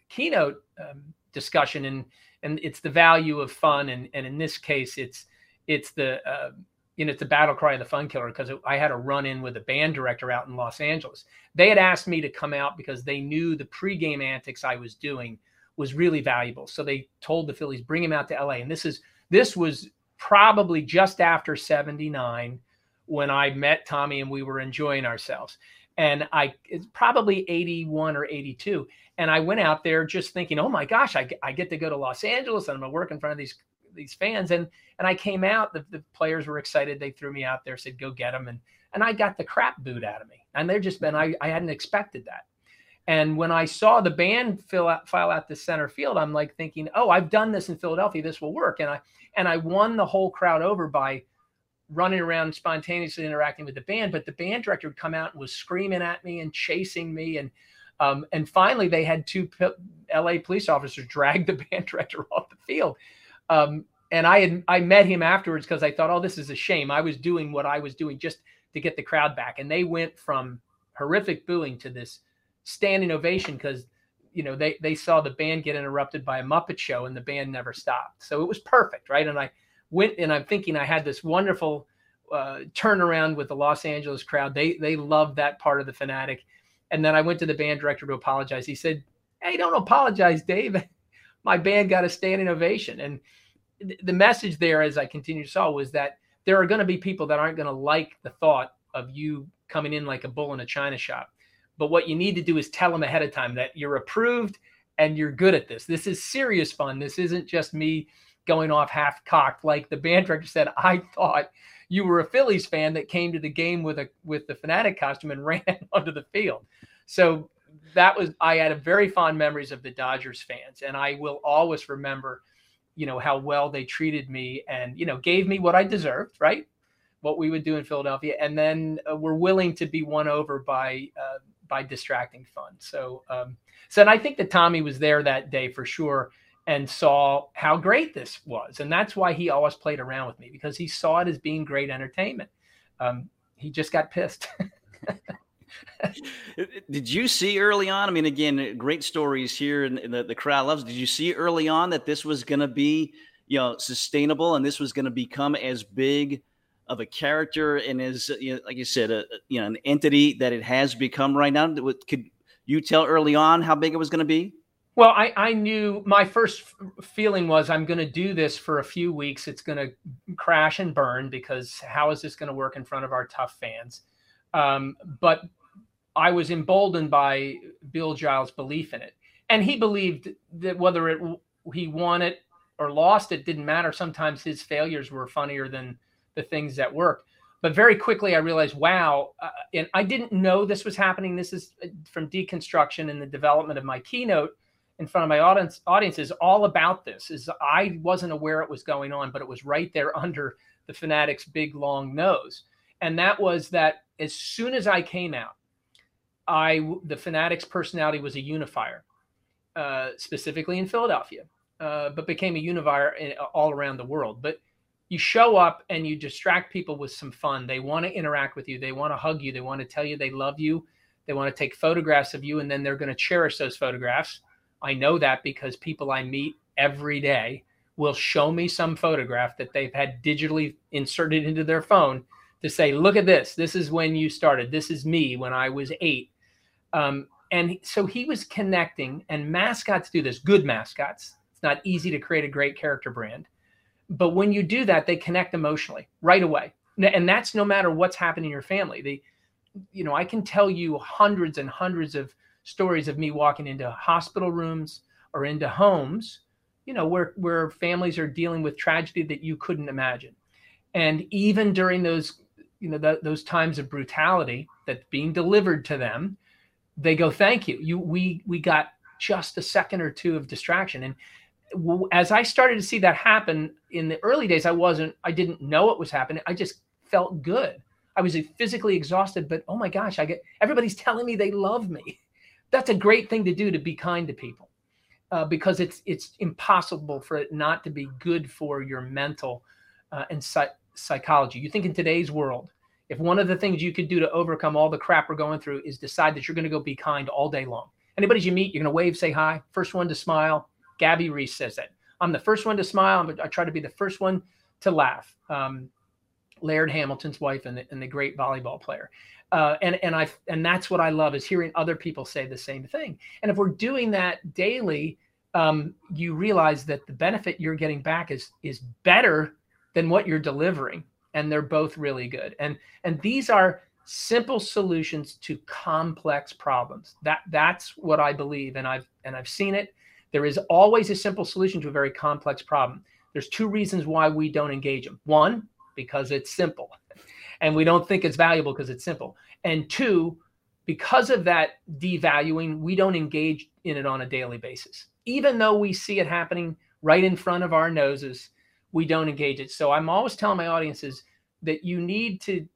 keynote um, discussion, and and it's the value of fun, and and in this case, it's it's the uh, you know it's the battle cry of the fun killer because I had a run in with a band director out in Los Angeles. They had asked me to come out because they knew the pregame antics I was doing was really valuable. So they told the Phillies, bring him out to LA. And this is this was probably just after 79 when I met Tommy and we were enjoying ourselves. And I it's probably 81 or 82. And I went out there just thinking, oh my gosh, I, I get to go to Los Angeles and I'm gonna work in front of these these fans. And and I came out, the, the players were excited. They threw me out there, said, go get them. And and I got the crap boot out of me. And they're just been I, I hadn't expected that. And when I saw the band fill out, file out the center field, I'm like thinking, oh, I've done this in Philadelphia. This will work. And I and I won the whole crowd over by running around spontaneously interacting with the band. But the band director would come out and was screaming at me and chasing me. And um, and finally, they had two P- L.A. police officers [laughs] drag the band director [laughs] off the field. Um, and I had I met him afterwards because I thought, oh, this is a shame. I was doing what I was doing just to get the crowd back, and they went from horrific booing to this standing ovation because you know they they saw the band get interrupted by a Muppet show and the band never stopped. So it was perfect, right? And I went and I'm thinking I had this wonderful uh, turnaround with the Los Angeles crowd. They they loved that part of the Phanatic. And then I went to the band director to apologize. He said, "Hey, don't apologize, Dave. [laughs] My band got a standing ovation." And th- the message there, as I continue to saw, was that there are going to be people that aren't going to like the thought of you coming in like a bull in a china shop. But what you need to do is tell them ahead of time that you're approved and you're good at this. This is serious fun. This isn't just me going off half cocked. Like the band director said, I thought you were a Phillies fan that came to the game with a with the Phanatic costume and [laughs] ran onto the field. So that was I had a very fond memories of the Dodgers fans, and I will always remember, you know, how well they treated me and you know gave me what I deserved, right? What we would do in Philadelphia, and then uh, were willing to be won over by uh, by distracting fun. So, um, so and I think that Tommy was there that day for sure and saw how great this was, and that's why he always played around with me because he saw it as being great entertainment. Um, he just got pissed. [laughs] Did you see early on? I mean, again, great stories here, and the, the crowd loves. Did you see early on that this was going to be, you know, sustainable, and this was going to become as big of a character and is uh, you know, like you said a, you know an entity that it has become right now could you tell early on how big it was going to be? Well I, I knew my first feeling was i'm going to do this for a few weeks. It's going to crash and burn because how is this going to work in front of our tough fans? Um, but i was emboldened by Bill Giles belief in it. And he believed that whether it he won it or lost it didn't matter. Sometimes his failures were funnier than the things that work. but very quickly I realized, wow, uh, and I didn't know this was happening. This is uh, from deconstruction and the development of my keynote in front of my audience. Audience is all about this. Is I wasn't aware it was going on, but it was right there [laughs] under the Phanatic's big long nose, and that was that as soon as I came out, I the Phanatic's personality was a unifier, uh, specifically in Philadelphia, uh, but became a unifier in, all around the world. But you show up and you distract people with some fun. They want to interact with you. They want to hug you. They want to tell you they love you. They want to take photographs of you, and then they're going to cherish those photographs. I know that because people I meet every day will show me some photograph that they've had digitally inserted into their phone to say, look at this. This is when you started. This is me when I was eight. Um, and so he was connecting, and mascots do this, good mascots. It's not easy to create a great character brand but when you do that, they connect emotionally right away. And that's no matter what's happened in your family. They, you know, I can tell you hundreds and hundreds of stories of me walking into hospital rooms or into homes, you know, where where families are dealing with tragedy that you couldn't imagine. And even during those, you know, the, those times of brutality that's being delivered to them, they go, "Thank you. You we we got just a second or two of distraction." And as I started to see that happen in the early days, I wasn't, I didn't know it was happening. I just felt good. I was physically exhausted, but oh my gosh, I get everybody's telling me they love me. [laughs] That's a great thing to do to be kind to people, uh, because it's it's impossible for it not to be good for your mental uh, and psych- psychology. You think in today's world, if one of the things you could do to overcome all the crap we're going through is decide that you're going to go be kind all day long. Anybody you meet, you're going to wave, say hi, first one to smile, Gabby Reece says that. I'm the first one to smile. I try to be the first one to laugh. Um, Laird Hamilton's wife and the, and the great volleyball player. Uh, and and I and that's what I love is hearing other people say the same thing. And if we're doing that daily, um, you realize that the benefit you're getting back is is better than what you're delivering, and they're both really good. And and these are simple solutions to complex problems. That that's what I believe, and I've and I've seen it. There is always a simple solution to a very complex problem. There's two reasons why we don't engage them. One, because it's simple, and we don't think it's valuable because it's simple. And two, because of that devaluing, we don't engage in it on a daily basis. Even though we see it happening right in front of our noses, we don't engage it. So I'm always telling my audiences that you need to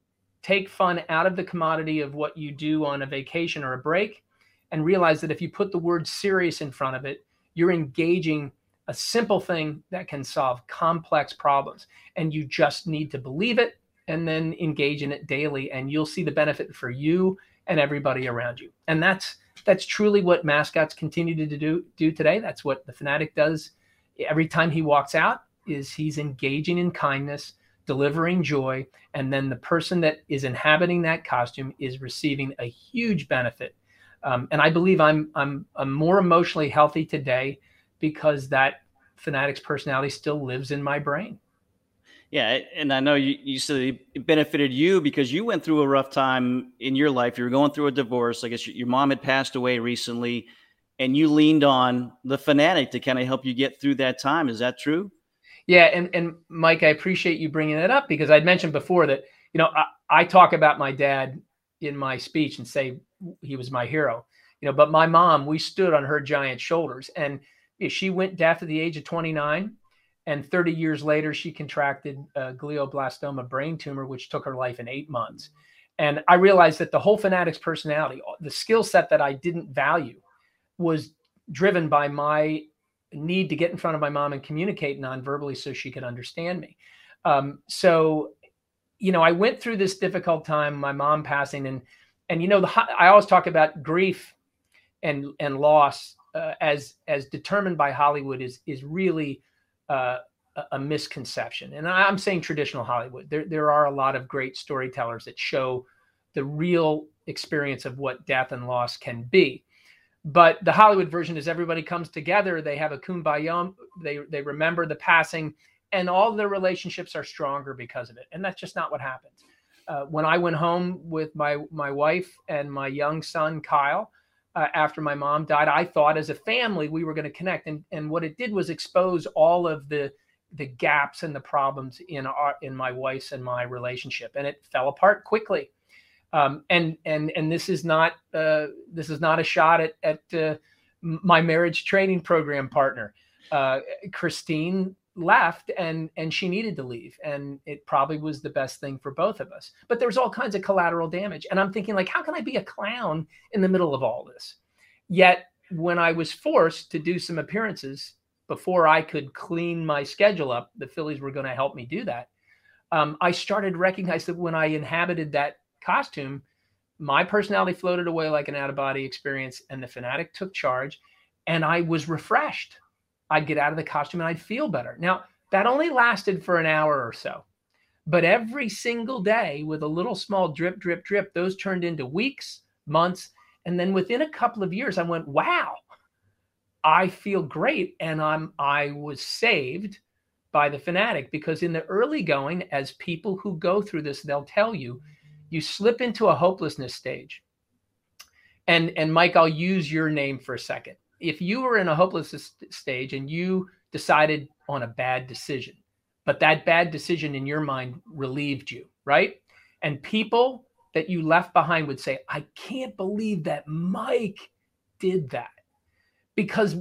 take fun out of the commodity of what you do on a vacation or a break and realize that if you put the word serious in front of it, you're engaging a simple thing that can solve complex problems. And you just need to believe it and then engage in it daily. And you'll see the benefit for you and everybody around you. And that's that's truly what mascots continue to do do today. That's what the Phanatic does every time he walks out is he's engaging in kindness, delivering joy, and then the person that is inhabiting that costume is receiving a huge benefit um, and I believe I'm, I'm I'm more emotionally healthy today because that Phanatic's personality still lives in my brain. Yeah, and I know you, you said it benefited you because you went through a rough time in your life. You were going through a divorce. I guess your mom had passed away recently, and you leaned on the Phanatic to kind of help you get through that time. Is that true? Yeah, and and Mike, I appreciate you bringing that up because I'd mentioned before that you know I, I talk about my dad in my speech and say he was my hero. You know, but my mom, we stood on her giant shoulders, and she went deaf at the age of 29. And 30 years later, she contracted a glioblastoma brain tumor, which took her life in eight months. And I realized that the whole Phanatic's personality, the skill set that I didn't value, was driven by my need to get in front of my mom and communicate non-verbally so she could understand me. Um, so, you know, I went through this difficult time, my mom passing, and and you know the I always talk about grief and and loss uh, as as determined by Hollywood is is really uh, a misconception. And I'm saying traditional Hollywood. There there are a lot of great storytellers that show the real experience of what death and loss can be. But the Hollywood version is everybody comes together, they have a kumbaya, they they remember the passing, and all their relationships are stronger because of it. And that's just not what happens uh, when I went home with my my wife and my young son Kyle uh, after my mom died, I thought as a family we were going to connect, and and what it did was expose all of the the gaps and the problems in our in my wife's and my relationship, and it fell apart quickly. Um, and and and this is not uh, this is not a shot at at uh, my marriage training program partner. Uh, Christine left and and she needed to leave and it probably was the best thing for both of us. But there was all kinds of collateral damage and i'm thinking like how can i be a clown in the middle of all this? Yet when i was forced to do some appearances before i could clean my schedule up the phillies were going to help me do that um, i started recognizing that when i inhabited that costume my personality floated away like an out of body experience and the Phanatic took charge and i was refreshed I'd get out of the costume and I'd feel better. Now, that only lasted for an hour or so. But every single day with a little small drip, drip, drip, those turned into weeks, months. And then within a couple of years, I went, wow, I feel great. And I'm I was saved by the Phanatic because in the early going, as people who go through this, they'll tell you, you slip into a hopelessness stage. And and Mike, I'll use your name for a second if you were in a hopeless stage and you decided on a bad decision, but that bad decision in your mind relieved you, right? And people that you left behind would say, I can't believe that Mike did that. Because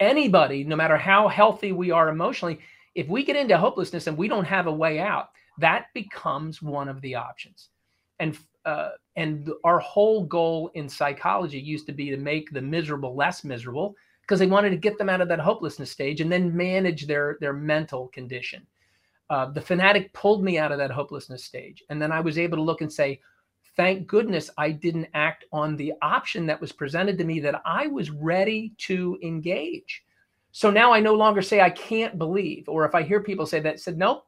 anybody, no matter how healthy we are emotionally, if we get into hopelessness and we don't have a way out, that becomes one of the options. And uh, and our whole goal in psychology used to be to make the miserable less miserable because they wanted to get them out of that hopelessness stage and then manage their their mental condition. Uh, the Phanatic pulled me out of that hopelessness stage, and then I was able to look and say, "Thank goodness I didn't act on the option that was presented to me that I was ready to engage." So now I no longer say I can't believe, or if I hear people say that, said, "Nope,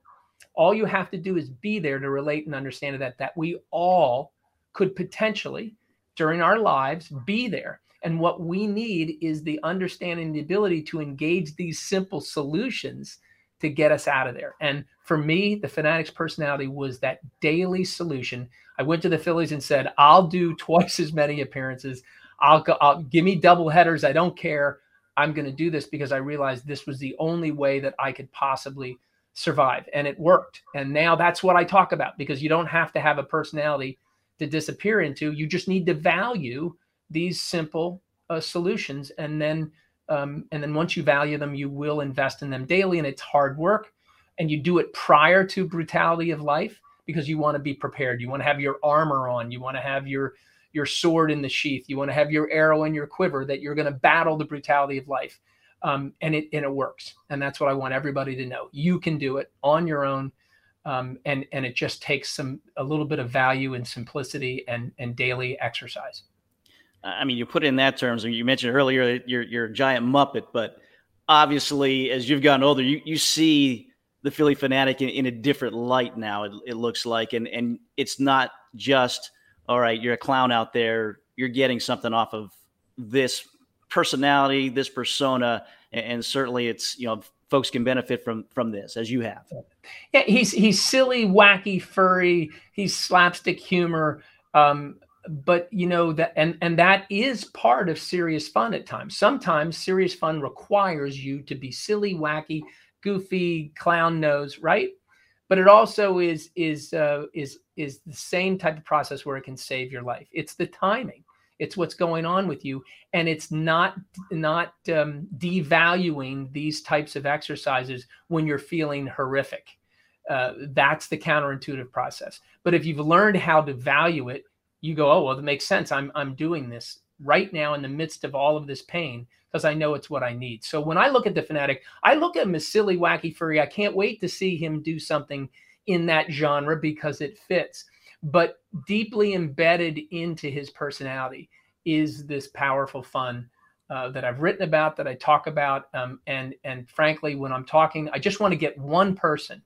all you have to do is be there to relate and understand that that we all could potentially during our lives be there. And what we need is the understanding, the ability to engage these simple solutions to get us out of there. And for me, the Phanatic's personality was that daily solution. I went to the Phillies and said, I'll do twice as many appearances. I'll go, I'll, give me double headers. I don't care. I'm going to do this because I realized this was the only way that I could possibly survive and it worked. And now that's what i talk about because you don't have to have a personality to disappear into. You just need to value these simple uh, solutions and then um, and then once you value them you will invest in them daily and it's hard work and you do it prior to brutality of life because you want to be prepared. You want to have your armor on. You want to have your your sword in the sheath. You want to have your arrow in your quiver that you're going to battle the brutality of life um, and it and it works. And that's what I want everybody to know. You can do it on your own, um, and and it just takes some a little bit of value and simplicity and and daily exercise. I mean, you put it in that terms. You mentioned earlier you're you're a giant muppet, but obviously, as you've gotten older, you you see the Phillie Phanatic in, in a different light now. It, it looks like, and and it's not just all right. You're a clown out there. You're getting something off of this personality, this persona, and certainly it's you know folks can benefit from from this as you have. Yeah, he's he's silly, wacky, furry. He's slapstick humor. Um, but you know that and and that is part of serious fun at times. Sometimes serious fun requires you to be silly, wacky, goofy, clown nose, right? But it also is is uh, is is the same type of process where it can save your life. It's the timing it's what's going on with you and it's not not um, devaluing these types of exercises when you're feeling horrific. Uh, that's the counterintuitive process. But if you've learned how to value it you go oh well that makes sense. I'm i'm doing this right now in the midst of all of this pain because i know it's what i need. So when i look at the Phanatic i look at him as silly wacky furry. I can't wait to see him do something in that genre because it fits but deeply embedded into his personality is this powerful fun uh, that I've written about, that I talk about, um, and and frankly, when I'm talking, I just want to get one person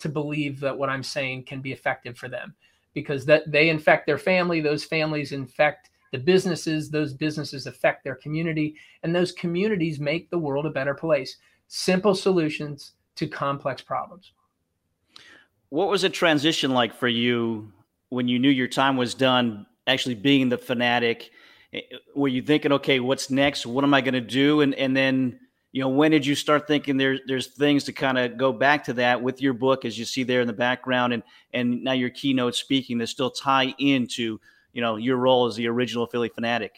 to believe that what I'm saying can be effective for them, because that they infect their family, those families infect the businesses, those businesses affect their community, and those communities make the world a better place. Simple solutions to complex problems. What was a transition like for you when you knew your time was done actually being the Phanatic eh, were you thinking okay what's next what am i going to do and and then you know, when did you start thinking there's there's things to kind of go back to that with your book, as you see there in the background, and and now your keynote speaking that still tie into you know your role as the original Phillie Phanatic?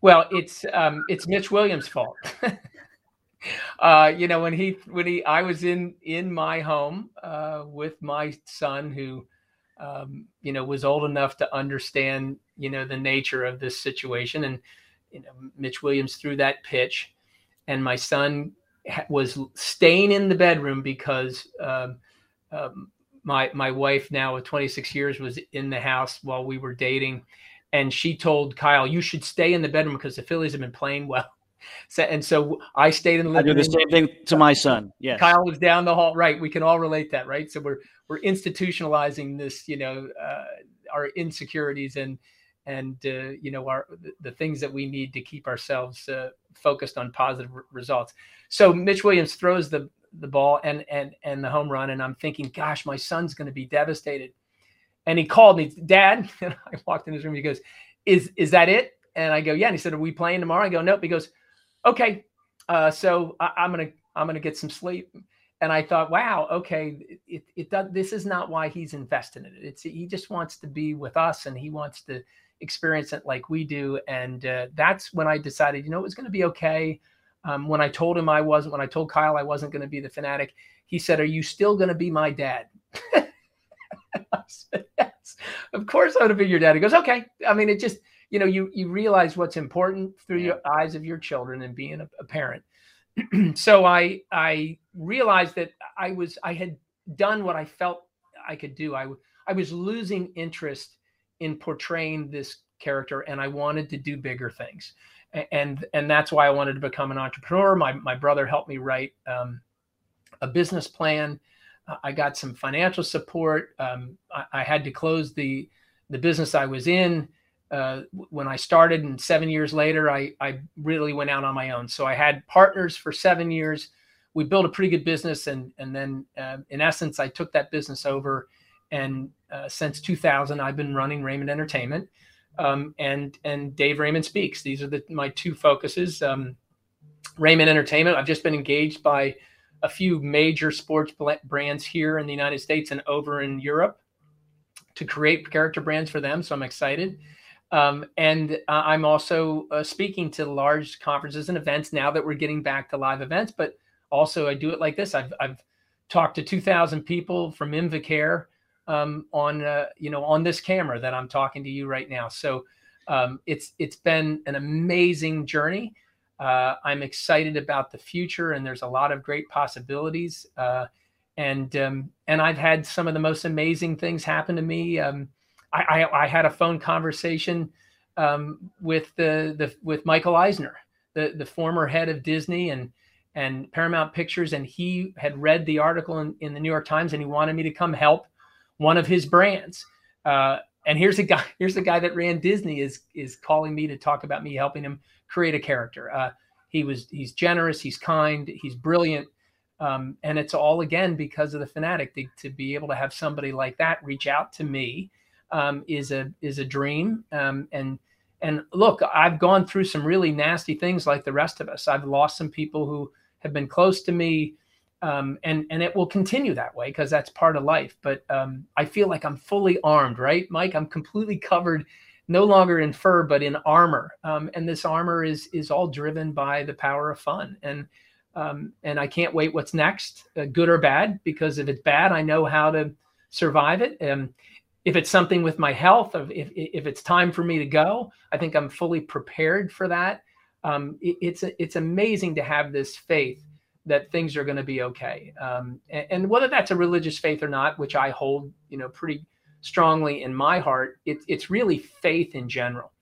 Well, it's um, it's Mitch Williams' fault. [laughs] uh, you know, when he when he I was in in my home uh, with my son who um, you know was old enough to understand you know the nature of this situation. And you know Mitch Williams threw that pitch and my son was staying in the bedroom because um, um, my my wife now with 26 years was in the house while we were dating. And she told Kyle you should stay in the bedroom because the Phillies have been playing well so, and so I stayed in the living I do the same thing to my son. Yeah. Kyle was down the hall. Right. We can all relate that. Right. So we're, we're institutionalizing this, you know, uh, our insecurities and, and, uh, you know, our, the, the, things that we need to keep ourselves uh, focused on positive r- results. So Mitch Williams throws the, the ball and, and, and the home run. And I'm thinking, gosh, my son's going to be devastated. And he called me, dad. [laughs] And I walked in his room. He goes, is, is that it? And I go, yeah. And he said, are we playing tomorrow? I go, nope. He goes, okay, uh, so I, am gonna I'm gonna get some sleep. And I thought, wow, okay, it, it does. This is not why he's invested in it. It's he just wants to be with us, and he wants to experience it like we do. And uh, that's when I decided, you know, it was to be okay. Um, when I told him I wasn't, when I told Kyle I wasn't going to be the Phanatic, he said, "Are you still going to be my dad?" [laughs] I said, "Yes, of course I'm going to be your dad." He goes, "Okay." I mean, it just you know you you realize what's important through yeah. your eyes of your children and being a, a parent. [clears throat] So i i realized that i was i had done what i felt i could do. I i was losing interest in portraying this character and i wanted to do bigger things. And and that's why i wanted to become an entrepreneur. My my brother helped me write um, a business plan. I got some financial support. Um, I, I had to close the the business i was in uh, when I started, and seven years later, I, I really went out on my own. So I had partners for seven years. We built a pretty good business, and and then uh, in essence, I took that business over. And uh, since 2000, I've been running Raymond Entertainment, um, and and Dave Raymond Speaks. These are the, my two focuses. Um, Raymond Entertainment. I've just been engaged by a few major sports brands here in the United States and over in Europe to create character brands for them. So I'm excited. Um, and uh, I'm also uh, speaking to large conferences and events now that we're getting back to live events. But also, I do it like this. I've, I've talked to 2,000 people from Invacare um, on uh, you know on this camera that I'm talking to you right now. So um, it's it's been an amazing journey. Uh, I'm excited about the future, and there's a lot of great possibilities. Uh, and um, and I've had some of the most amazing things happen to me. I, I, I had a phone conversation um, with the, the with Michael Eisner, the the former head of Disney and and Paramount Pictures, and he had read the article in, in the New York Times, and he wanted me to come help one of his brands. Uh, and here's a guy [laughs] here's the guy that ran Disney is is calling me to talk about me helping him create a character. Uh, he was he's generous, he's kind, he's brilliant. Um, and it's all again because of the Phanatic to, to, be able to have somebody like that reach out to me um, is a is a dream. Um, and and look, I've gone through some really nasty things like the rest of us. I've lost some people who have been close to me, um, and and it will continue that way because that's part of life. But um, I feel like I'm fully armed, right, Mike? I'm completely covered, no longer in fur but in armor, um, and this armor is is all driven by the power of fun and. Um, and I can't wait what's next, uh, good or bad, because if it's bad, I know how to survive it. Um, if it's something with my health, if, if it's time for me to go, I think I'm fully prepared for that. Um, it, it's it's amazing to have this faith that things are going to be okay. Um, and, and, whether that's a religious faith or not, which I hold, you know, pretty strongly in my heart, it, it's really faith in general.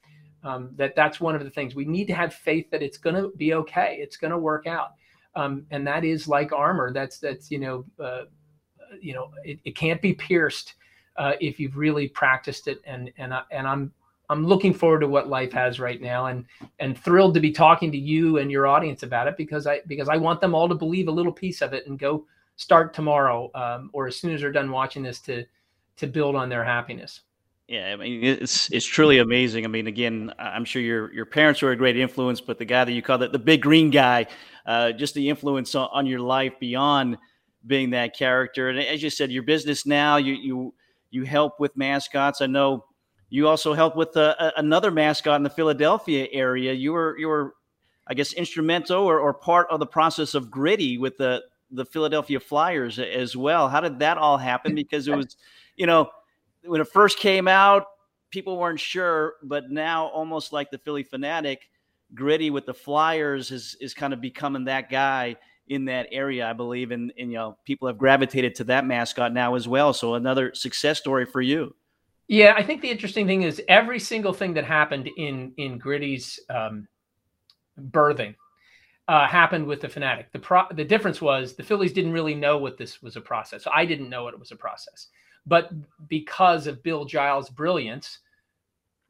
Um, that that's one of the things we need to have faith that it's going to be okay. It's going to work out. Um, and that is like armor. That's that's you know, uh, you know, it, it can't be pierced uh, if you've really practiced it. And and I, and I'm I'm looking forward to what life has right now, and and thrilled to be talking to you and your audience about it because I because I want them all to believe a little piece of it and go start tomorrow um, or as soon as they're done watching this to to build on their happiness. Yeah, I mean it's it's truly amazing. I mean, again, I'm sure your your parents were a great influence, but the guy that you call the, the big green guy, uh, just the influence on, on, your life beyond being that character. And as you said, your business now, you you you help with mascots. I know you also help with uh, another mascot in the Philadelphia area. You were you were, I guess, instrumental or, or part of the process of Gritty with the the Philadelphia Flyers as well. How did that all happen? Because it was, you know when it first came out, people weren't sure, but now almost like the Phillie Phanatic, gritty with the Flyers is is kind of becoming that guy in that area, I believe, and, and you know people have gravitated to that mascot now as well. So another success story for you. Yeah, I think the interesting thing is every single thing that happened in in Gritty's um, birthing uh, happened with the Phanatic. The pro- the difference was the Phillies didn't really know what this was a process. So I didn't know it was a process. But because of Bill Giles' brilliance,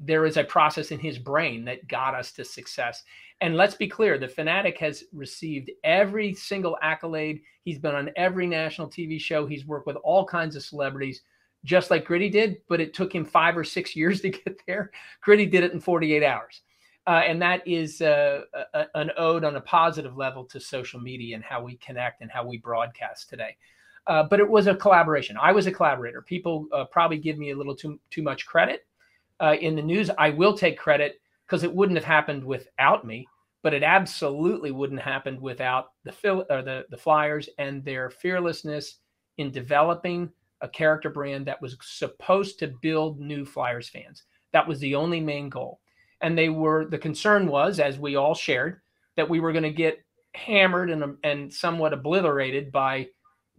there is a process in his brain that got us to success. And let's be clear the Phanatic has received every single accolade. He's been on every national TV show. He's worked with all kinds of celebrities, just like Gritty did, but it took him five or six [laughs] years to get there. Gritty did it in 48 hours. Uh, and that is uh, a, an ode on a positive level to social media and how we connect and how we broadcast today. Uh, but it was a collaboration. I was a collaborator. People uh, probably give me a little too too much credit uh, in the news. I will take credit because it wouldn't have happened without me, but it absolutely wouldn't have happened without the or the the Flyers and their fearlessness in developing a character brand that was supposed to build new Flyers fans. That was the only main goal. And they were the concern was, as we all shared, that we were going to get hammered and and somewhat obliterated by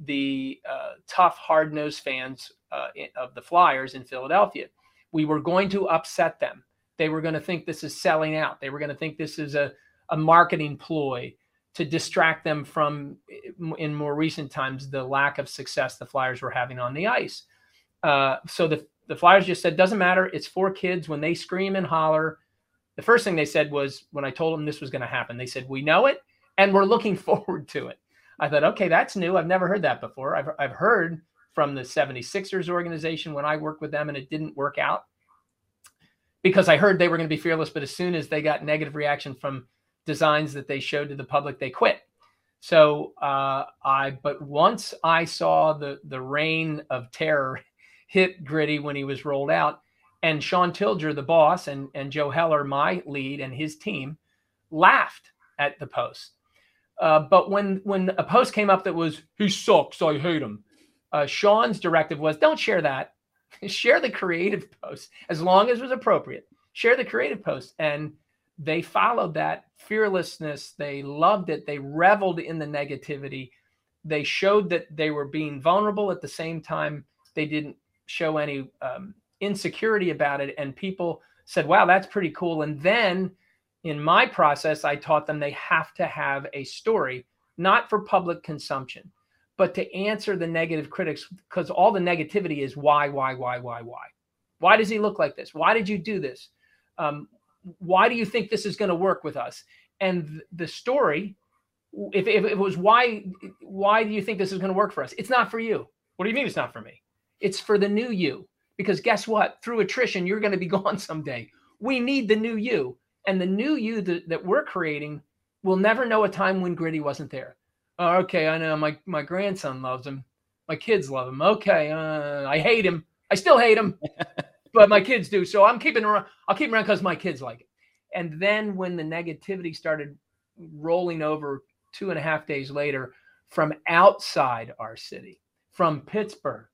the uh, tough, hard nosed fans uh, of the Flyers in Philadelphia. We were going to upset them. They were going to think this is selling out. They were going to think this is a, a marketing ploy to distract them from, in more recent times, the lack of success the Flyers were having on the ice. Uh, so the, the Flyers just said, doesn't matter. It's for kids. When they scream and holler, the first thing they said was, when I told them this was going to happen, they said, we know it and we're looking [laughs] forward to it. I thought, okay, that's new. I've never heard that before. I've, I've heard from the 76ers organization when I worked with them and it didn't work out because I heard they were going to be fearless. But as soon as they got negative reaction from designs that they showed to the public, they quit. So uh, I, but once I saw the the reign of terror [laughs] hit Gritty when he was rolled out, and Shawn Tilger, the boss, and and Joe Heller, my lead, and his team, laughed at the post uh, but when when a post came up that was he sucks, I hate him, uh, Shawn's directive was don't share that, [laughs] share the creative post as long as it was appropriate. Share the creative post, and they followed that fearlessness. They loved it. They reveled in the negativity. They showed that they were being vulnerable at the same time. They didn't show any um, insecurity about it, and people said, "Wow, that's pretty cool." And then in my process, I taught them they have to have a story, not for public consumption, but to answer the negative critics, because all the negativity is why, why, why, why, why? Why does he look like this? Why did you do this? Um, why do you think this is going to work with us? And the story, if, if it was why, why do you think this is going to work for us? It's not for you. What do you mean it's not for me? It's for the new you. Because guess what? Through attrition, you're going to be [laughs] gone someday. We need the new you. And the new you that, that we're creating will never know a time when Gritty wasn't there. Oh, okay, I know my my grandson loves him. My kids love him. Okay, uh, I hate him. I still hate him, [laughs] but my kids do. So I'm keeping around. I'll keep him around because my kids like it. And then when the negativity started rolling over two and a half days later from outside our city, from Pittsburgh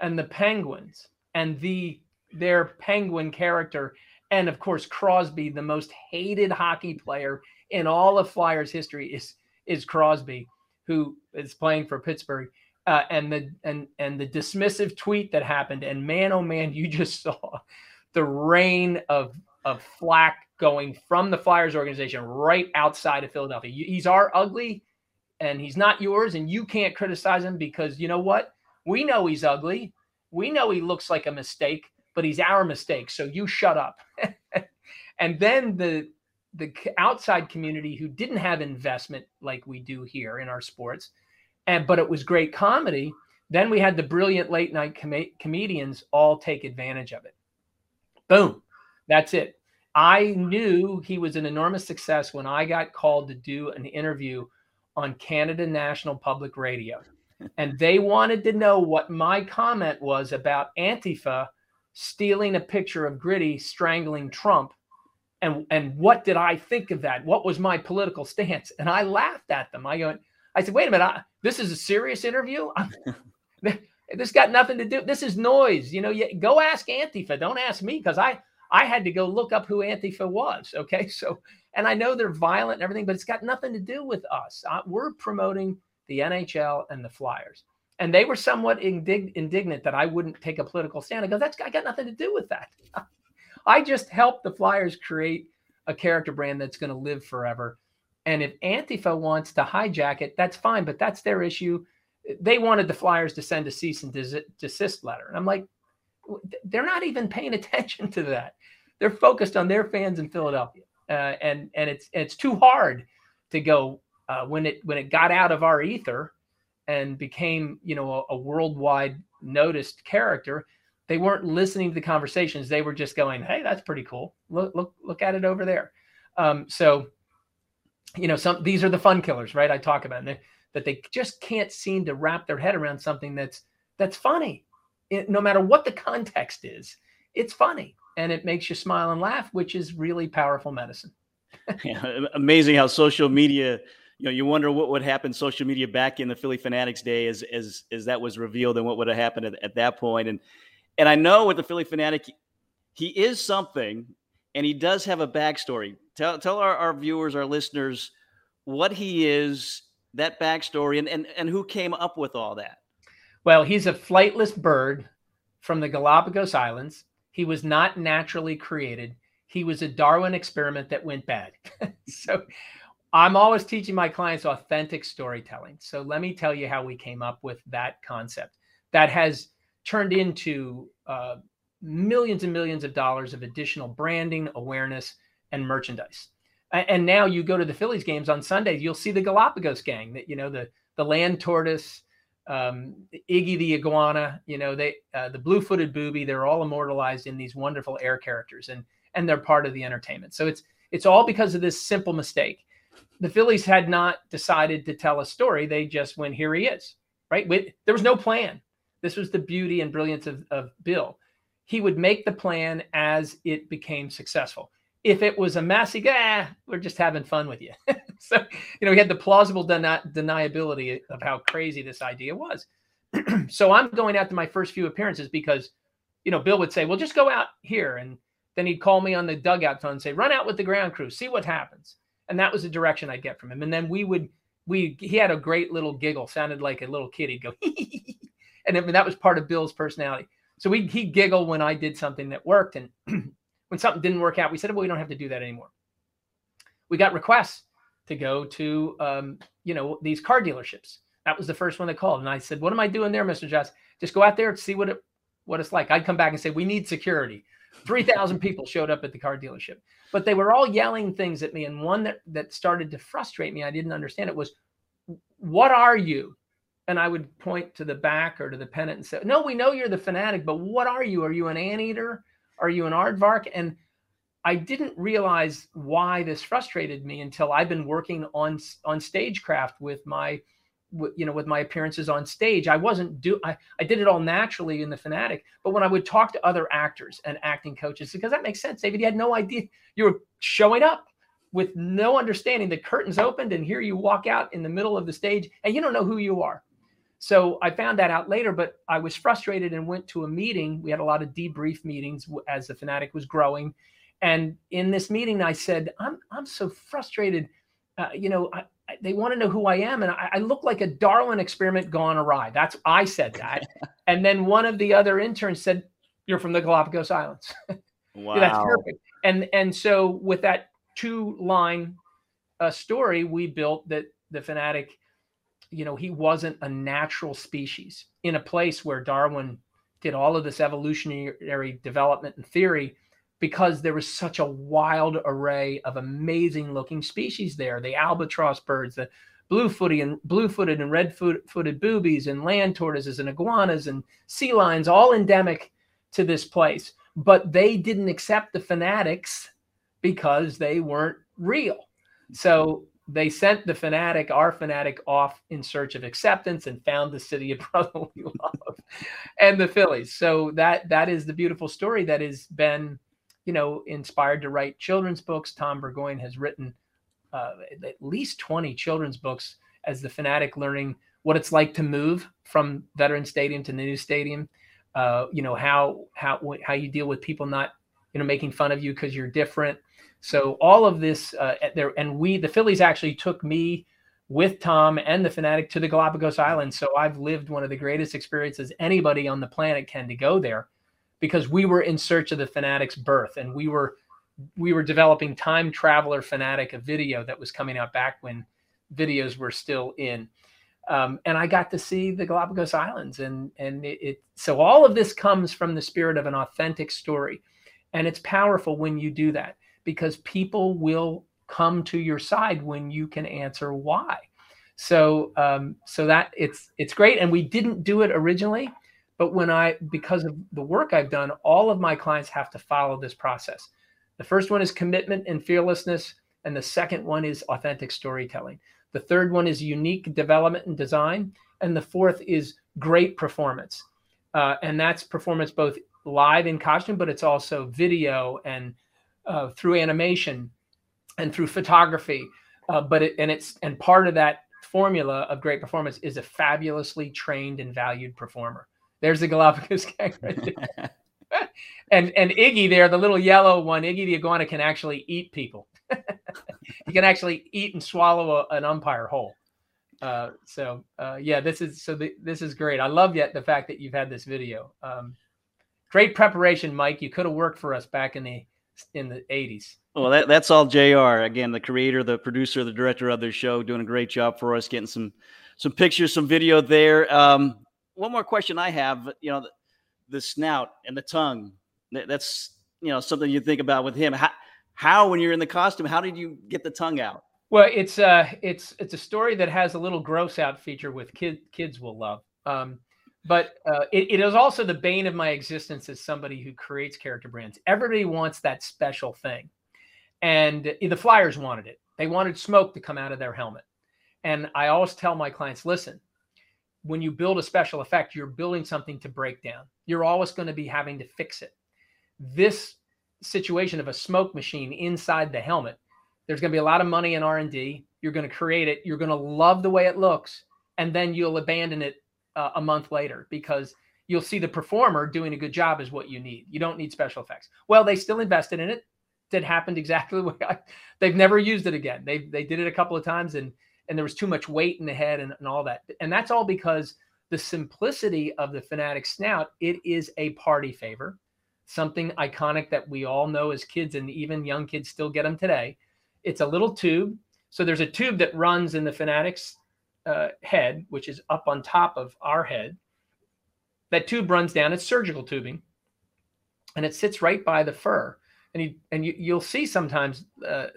and the Penguins and the their penguin character and of course, Crosby, the most hated hockey player in all of Flyers history, is is Crosby, who is playing for Pittsburgh. Uh, and the and and the dismissive tweet that happened, and man, oh man, you just [laughs] saw the rain of of flack going from the Flyers organization right outside of Philadelphia. He's our ugly, and he's not yours, and you can't criticize him because you know what? We know he's ugly. We know he looks like a mistake, but he's our mistake. So you shut up. [laughs] and then the the outside community who didn't have investment like we do here in our sports, and but it was great comedy. Then we had the brilliant late night com- comedians all take advantage of it. Boom. That's it. I knew he was an enormous success when I got called to do an interview on Canada National Public Radio. And they wanted to know what my comment was about Antifa stealing a picture of Gritty strangling Trump. And, and what did I think of that? What was my political stance? And I laughed at them. I go, I said, wait a minute, I, this is a serious interview. [laughs] [laughs] this got nothing to do. This is noise. You know, you, go ask Antifa. Don't ask me because I I had to go look up who Antifa was. [laughs] Okay. So, and I know they're violent and everything, but it's got nothing to do with us. Uh, we're promoting the NHL and the Flyers. And they were somewhat indig- indignant that I wouldn't take a political stand. I go, that's I got nothing to do with that. I just helped the Flyers create a character brand that's going to live forever. And if Antifa wants to hijack it, that's fine, but that's their issue. They wanted the Flyers to send a cease and desist letter. And I'm like, they're not even paying [laughs] attention to that. They're focused on their fans in Philadelphia, uh, and and it's it's too hard to go uh, when it when it got out of our ether and became you know a, a, worldwide noticed character. They weren't listening to the conversations. They were just going, "Hey, that's pretty cool. Look look look at it over there." Um, so, you know, some these are the fun killers, right? I talk about they, that they just can't seem to wrap their head around something that's that's funny it, no matter what the context is, it's funny and it makes you smile and laugh, which is really powerful medicine. [laughs] yeah, amazing how social media, you know, you wonder what would happen social media back in the Phillie Phanatic's day as as as that was revealed and what would have happened at, at that point. And and I know with the Phillie Phanatic, he is something and he does have a backstory. Tell tell our, our viewers, our listeners, what he is, that backstory, and, and and who came up with all that. Well, he's a flightless bird from the Galapagos Islands. He was not naturally created. He was a Darwin experiment that went bad. [laughs] so I'm always teaching my clients authentic storytelling. So let me tell you how we came up with that concept that has turned into uh, millions and millions of dollars of additional branding, awareness, and merchandise. And now you go to the Phillies games on Sunday, you'll see the Galapagos gang that, you know, the, the land tortoise, um, Iggy the iguana, you know, they uh, the blue-footed booby, they're all immortalized in these wonderful air characters, and and they're part of the entertainment. So it's it's all because of this simple mistake. The Phillies had not decided to tell a story; they just went, "Here he is." Right? With, there was no plan. This was the beauty and brilliance of, of Bill. He would make the plan as it became successful if it was a mess, he ah, we're just having fun with you. [laughs] so, you know, he had the plausible deni- deniability of how crazy this idea was. [clears throat] so I'm going out to my first few appearances because, you know, Bill would say, well, just go out here. And then he'd call me on the dugout phone and say, run out with the ground crew, see what happens. And that was the direction I'd get from him. And then we would, we, he had a great little giggle, sounded like a little kid. He'd go, [laughs] and that was part of Bill's personality. So we, he'd giggle when I did something that worked. And [clears throat] when something didn't work out, we said, well, we don't have to do that anymore. We got requests to go to, um, you know, these car dealerships. That was the first one they called. And I said, what am I doing there, Mr. Joss? Just go out there and see what it, what it's like. I'd come back and say, we need security. 3,000 people showed up at the car dealership, but they were all yelling things at me. And one that, that started to frustrate me, I didn't understand it was, what are you? And I would point to the back or to the pennant and say, no, we know you're the Phanatic, but what are you? Are you an anteater? Are you an aardvark? And I didn't realize why this frustrated me until I've been working on on stagecraft with my you know with my appearances on stage i wasn't do I, I did it all naturally in the Phanatic but when i would talk to other actors and acting coaches because that makes sense david you had no idea you were showing up with no understanding the curtains opened and here you walk out in the middle of the stage and you don't know who you are so I found that out later, but I was frustrated and went to a meeting. We had a lot of debrief meetings as the Phanatic was growing. And in this meeting, I said, I'm, I'm so frustrated. Uh, you know, I, I, they want to know who I am. And I, I, look like a Darwin experiment gone awry. That's, I said that. [laughs] and then one of the other interns said, you're from the Galapagos Islands. [laughs] Wow. That's perfect. And, and so with that two line uh, story, we built that the Phanatic you know, he wasn't a natural species in a place where Darwin did all of this evolutionary development and theory because there was such a wild array of amazing looking species there the albatross birds the blue-footed and blue-footed and red-footed boobies and land tortoises and iguanas and sea lions all endemic to this place but they didn't accept the fanatics because they weren't real. So they sent the Phanatic, our Phanatic, off in search of acceptance and found the city of [laughs] brotherly love and the Phillies. So that that is the beautiful story that has been, you know, inspired to write children's books. Tom Burgoyne has written uh, at least 20 children's books as the Phanatic learning what it's like to move from veteran stadium to the new stadium. Uh, you know how how how you deal with people not you know making fun of you because you're different so all of this uh, there, and we, the Phillies, actually took me with Tom and the Phanatic to the Galapagos Islands. So I've lived one of the greatest experiences anybody on the planet can to go there, because we were in search of the Phanatic's birth, and we were we were developing Time Traveler Phanatic, a video that was coming out back when videos were still in. Um, and I got to see the Galapagos Islands, and and it, it so all of this comes from the spirit of an authentic story, and it's powerful when you do that because people will come to your side when you can answer why. So um, so that it's it's great, and we didn't do it originally, but when I because of the work I've done, all of my clients have to follow this process. The first one is commitment and fearlessness, and the second one is authentic storytelling. The third one is unique development and design, and the fourth is great performance, uh, and that's performance both live in costume, but it's also video and uh, through animation and through photography. Uh, but it, and it's and part of that formula of great performance is a fabulously trained and valued performer. There's the Galapagos [laughs] gang right there. [laughs] and and Iggy there, the little yellow one, Iggy the iguana can actually eat people. [laughs] he can actually eat and swallow a, an umpire whole. Uh, so uh, yeah, this is so the, this is great. I love yet the fact that you've had this video. Um, great preparation, Mike. You could have worked for us back in the in the 80s. Well, that, that's all JR. Again, the creator, the producer, the director of the show, doing a great job for us, getting some some pictures, some video there. Um, one more question I have, you know, the, the snout and the tongue. That, that's you know something you think about with him. How, how when you're in the costume, how did you get the tongue out? Well, it's uh it's it's a story that has a little gross out feature with kid kids will love. Um, but uh, it, it is also the bane of my existence as somebody who creates character brands. Everybody wants that special thing, and the Flyers wanted it. They wanted smoke to come out of their helmet, and I always tell my clients, listen. When you build a special effect, you're building something to break down. You're always going to be having to fix it. This situation of a smoke machine inside the helmet, there's going to be a lot of money in R&D. You're going to create it. You're going to love the way it looks, and then you'll abandon it uh, a month later because you'll see the performer doing a good job is what you need. You don't need special effects. Well, they still invested in it. That happened exactly [laughs] the way I, they've never used it again. They they did it a couple of times and and there was too much weight in the head and, and all that. And that's all because the simplicity of the Phanatic snout, it is a party favor, something iconic that we all know as kids and even young kids still get them today. It's a little tube. So there's a tube that runs in the Phanatic's uh, head, which is up on top of our head. That tube runs down. It's surgical tubing, and it sits right by the fur. And you and you, you'll see sometimes uh,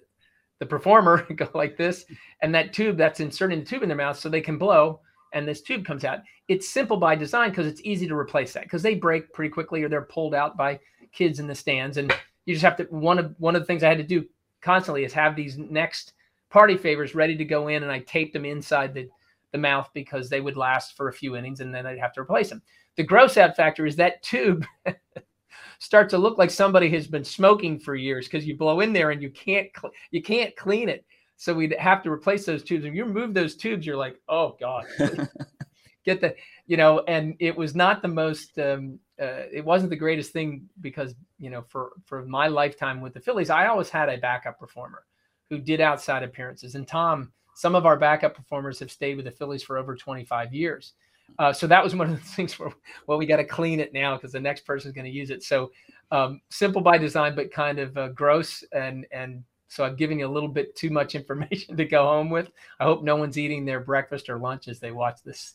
the performer [laughs] go like this, and that tube that's inserting the tube in their mouth so they can blow, and this tube comes out. It's simple by design because it's easy to replace that because they break pretty quickly or they're pulled out by kids in the stands, and you just have to. One of one of the things I had to do constantly is have these next party favors ready to go in, and I taped them inside the the mouth because they would last for a few innings and then I'd have to replace them. The gross out factor is that tube [laughs] starts to look like somebody has been smoking for years because you blow in there and you can't cl- you can't clean it. So we'd have to replace those tubes. If you remove those tubes, you're like, oh god, [laughs] get the you know. And it was not the most. Um, uh, it wasn't the greatest thing because you know for for my lifetime with the Phillies, I always had a backup performer who did outside appearances, and Tom some of our backup performers have stayed with the Phillies for over 25 years. Uh, so that was one of the [laughs] things where, well, we got to clean it now because the next person is going to use it. So um, simple by design, but kind of uh, gross. And, and so I've given you a little bit too much [laughs] information to go home with. I hope no one's eating their breakfast or lunch as they watch this.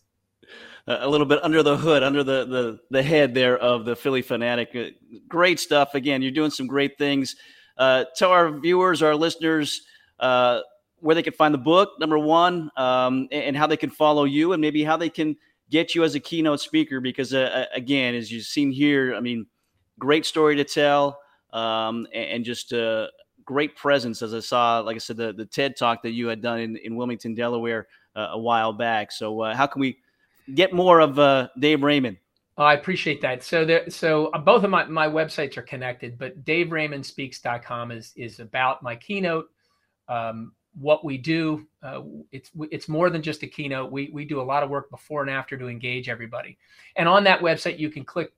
a little bit under the hood, under the, the, the head there of the Phillie Phanatic. Uh, great stuff. Again, you're doing some great things. Uh, tell our viewers, our listeners, uh, where they can find the book, number one, um, and how they can follow you, and maybe how they can get you as a keynote speaker. Because uh, again, as you've seen here, I mean, great story to tell, um, and, and, just a great presence. As I saw, like I said, the, the TED talk that you had done in, in Wilmington, Delaware, uh, a while back. So, uh, how can we get more of uh, Dave Raymond? Oh, I appreciate that. So there, so uh, both of my, my websites are connected, but DaveRaymondSpeaks.com is is about my keynote, um, what we do. Uh, it's it's more than just a keynote. We we do a lot of work before and after to engage everybody. And on that website, you can click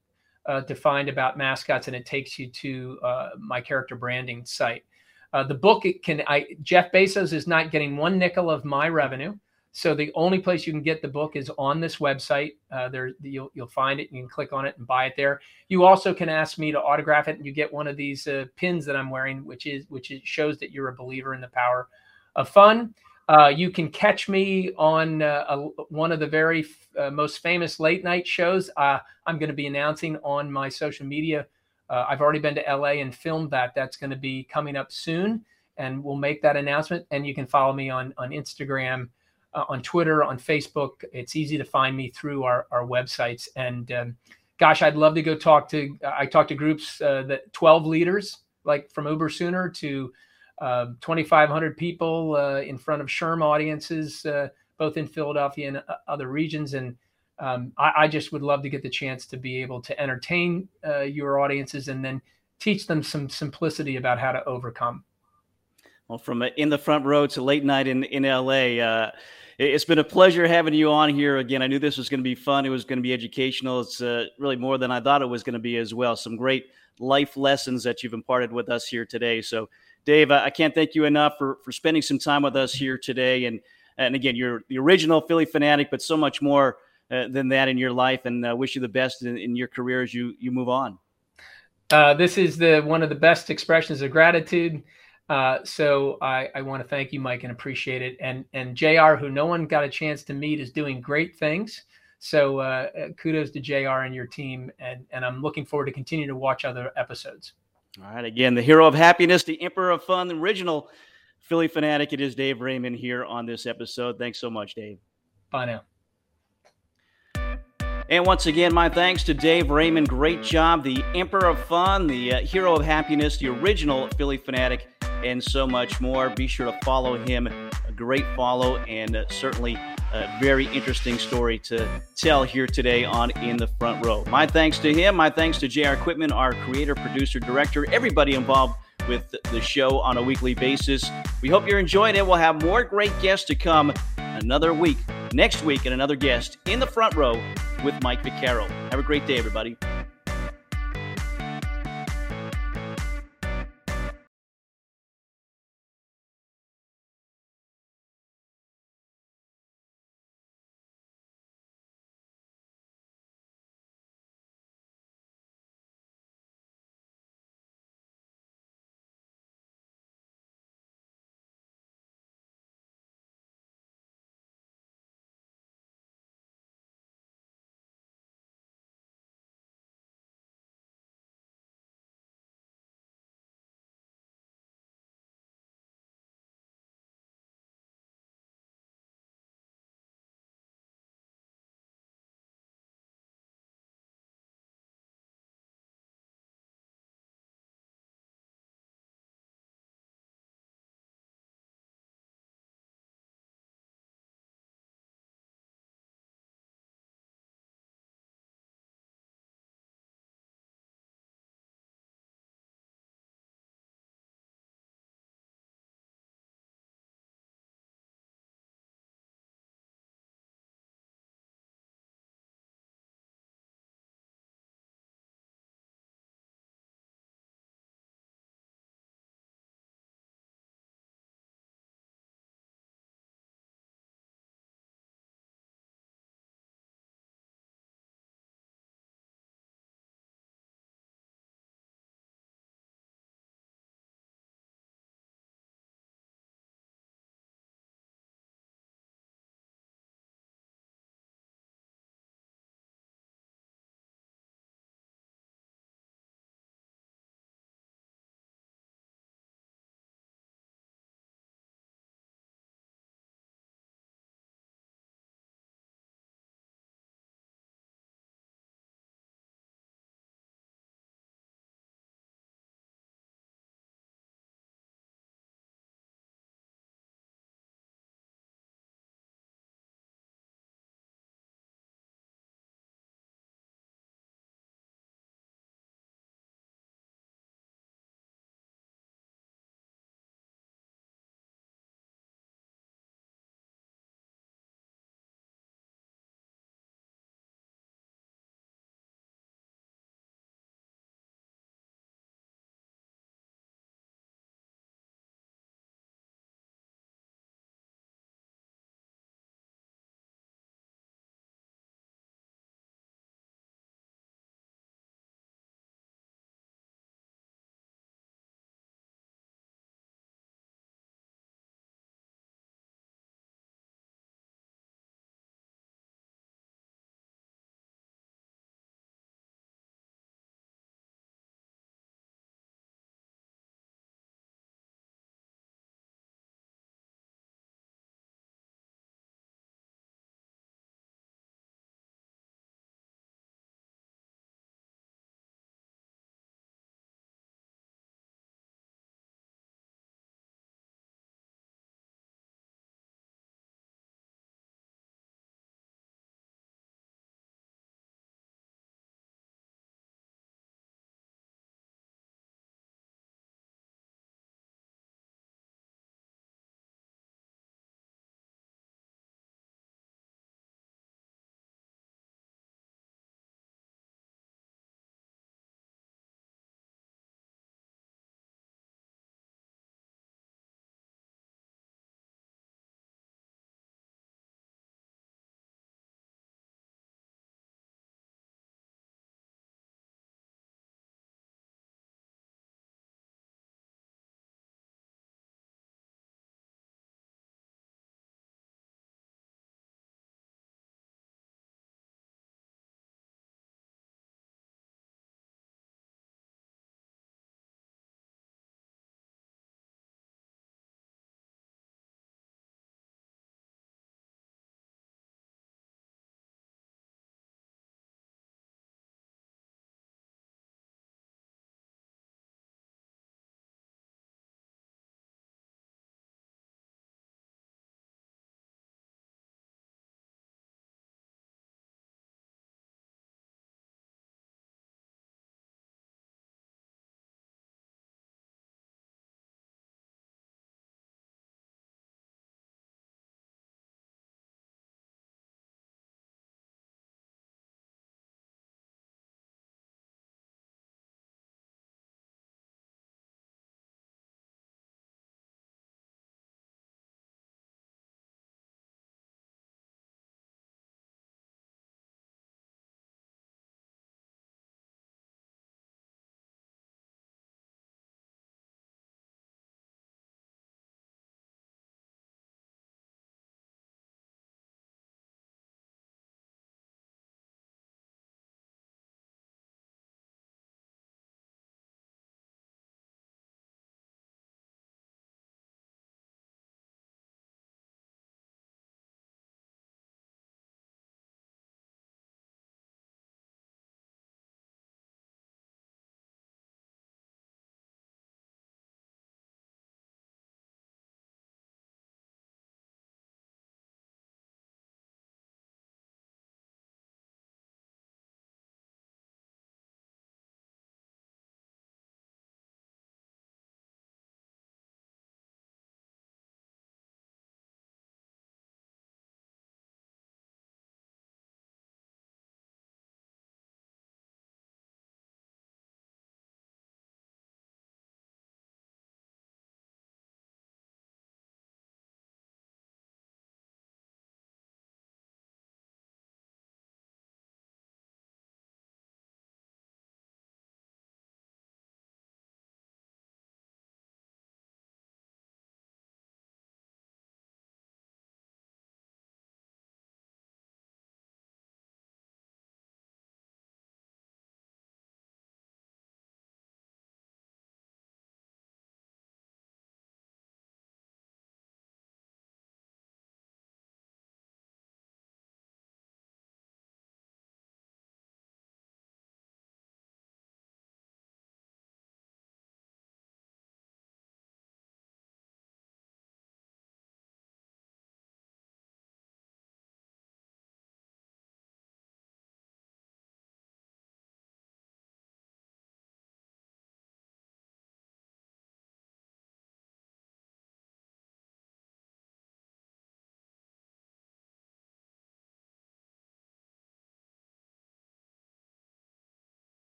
uh, to find about mascots, and it takes you to uh, my character branding site. Uh, the book can I Jeff Bezos is not getting one nickel of my revenue. So the only place you can get the book is on this website. Uh, there, you'll you'll find it. You can click on it and buy it there. You also can ask me to autograph it, and you get one of these uh, pins that I'm wearing, which is which is, shows that you're a believer in the power of fun. Uh, you can catch me on uh, a, one of the very uh, most famous late night shows. Uh, I'm going to be announcing on my social media. I've already been to LA and filmed that. That's going to be coming up soon, and we'll make that announcement. And you can follow me on on Instagram uh, on Twitter, on Facebook. It's easy to find me through our, our websites. And um, gosh, I'd love to go talk to, I talk to groups uh, that 12 leaders, like from Uber Sooner to uh, 2,500 people uh, in front of Sherm audiences, uh, both in Philadelphia and uh, other regions. And um, I, I, just would love to get the chance to be able to entertain your audiences and then teach them some simplicity about how to overcome. Well, from in the front row to late night in in LA, it's been a pleasure having you on here again. I knew this was going to be fun. It was going to be educational. It's uh, really more than I thought it was going to be as well. Some great life lessons that you've imparted with us here today. So, Dave, I can't thank you enough for for spending some time with us here today. And and again, you're the original Phillie Phanatic, but so much more uh, than that in your life. And uh, wish you the best in, in, your career as you you move on. Uh, this is the one of the best expressions of gratitude. Uh, so I, I want to thank you, Mike, and appreciate it. And and Jr., who no one got a chance to meet, is doing great things. So uh, uh kudos to Jr. and your team, and and I'm looking forward to continue to watch other episodes. All right, again, the hero of happiness, the emperor of fun, the original Phillie Phanatic. It is Dave Raymond here on this episode. Thanks so much, Dave. Bye now. And once again, my thanks to Dave Raymond. Great job. The Emperor of Fun, the uh, hero of happiness, the original Phillie Phanatic and so much more. Be sure to follow him. Great follow and uh, certainly a very interesting story to tell here today on In the Front Row. My thanks to him. My thanks to JR Quitman, our creator, producer, director, everybody involved with the show on a weekly basis. We hope you're enjoying it. We'll have more great guests to come another week, next week, and another guest in the front row with Mike Vaccaro. Have a great day, everybody.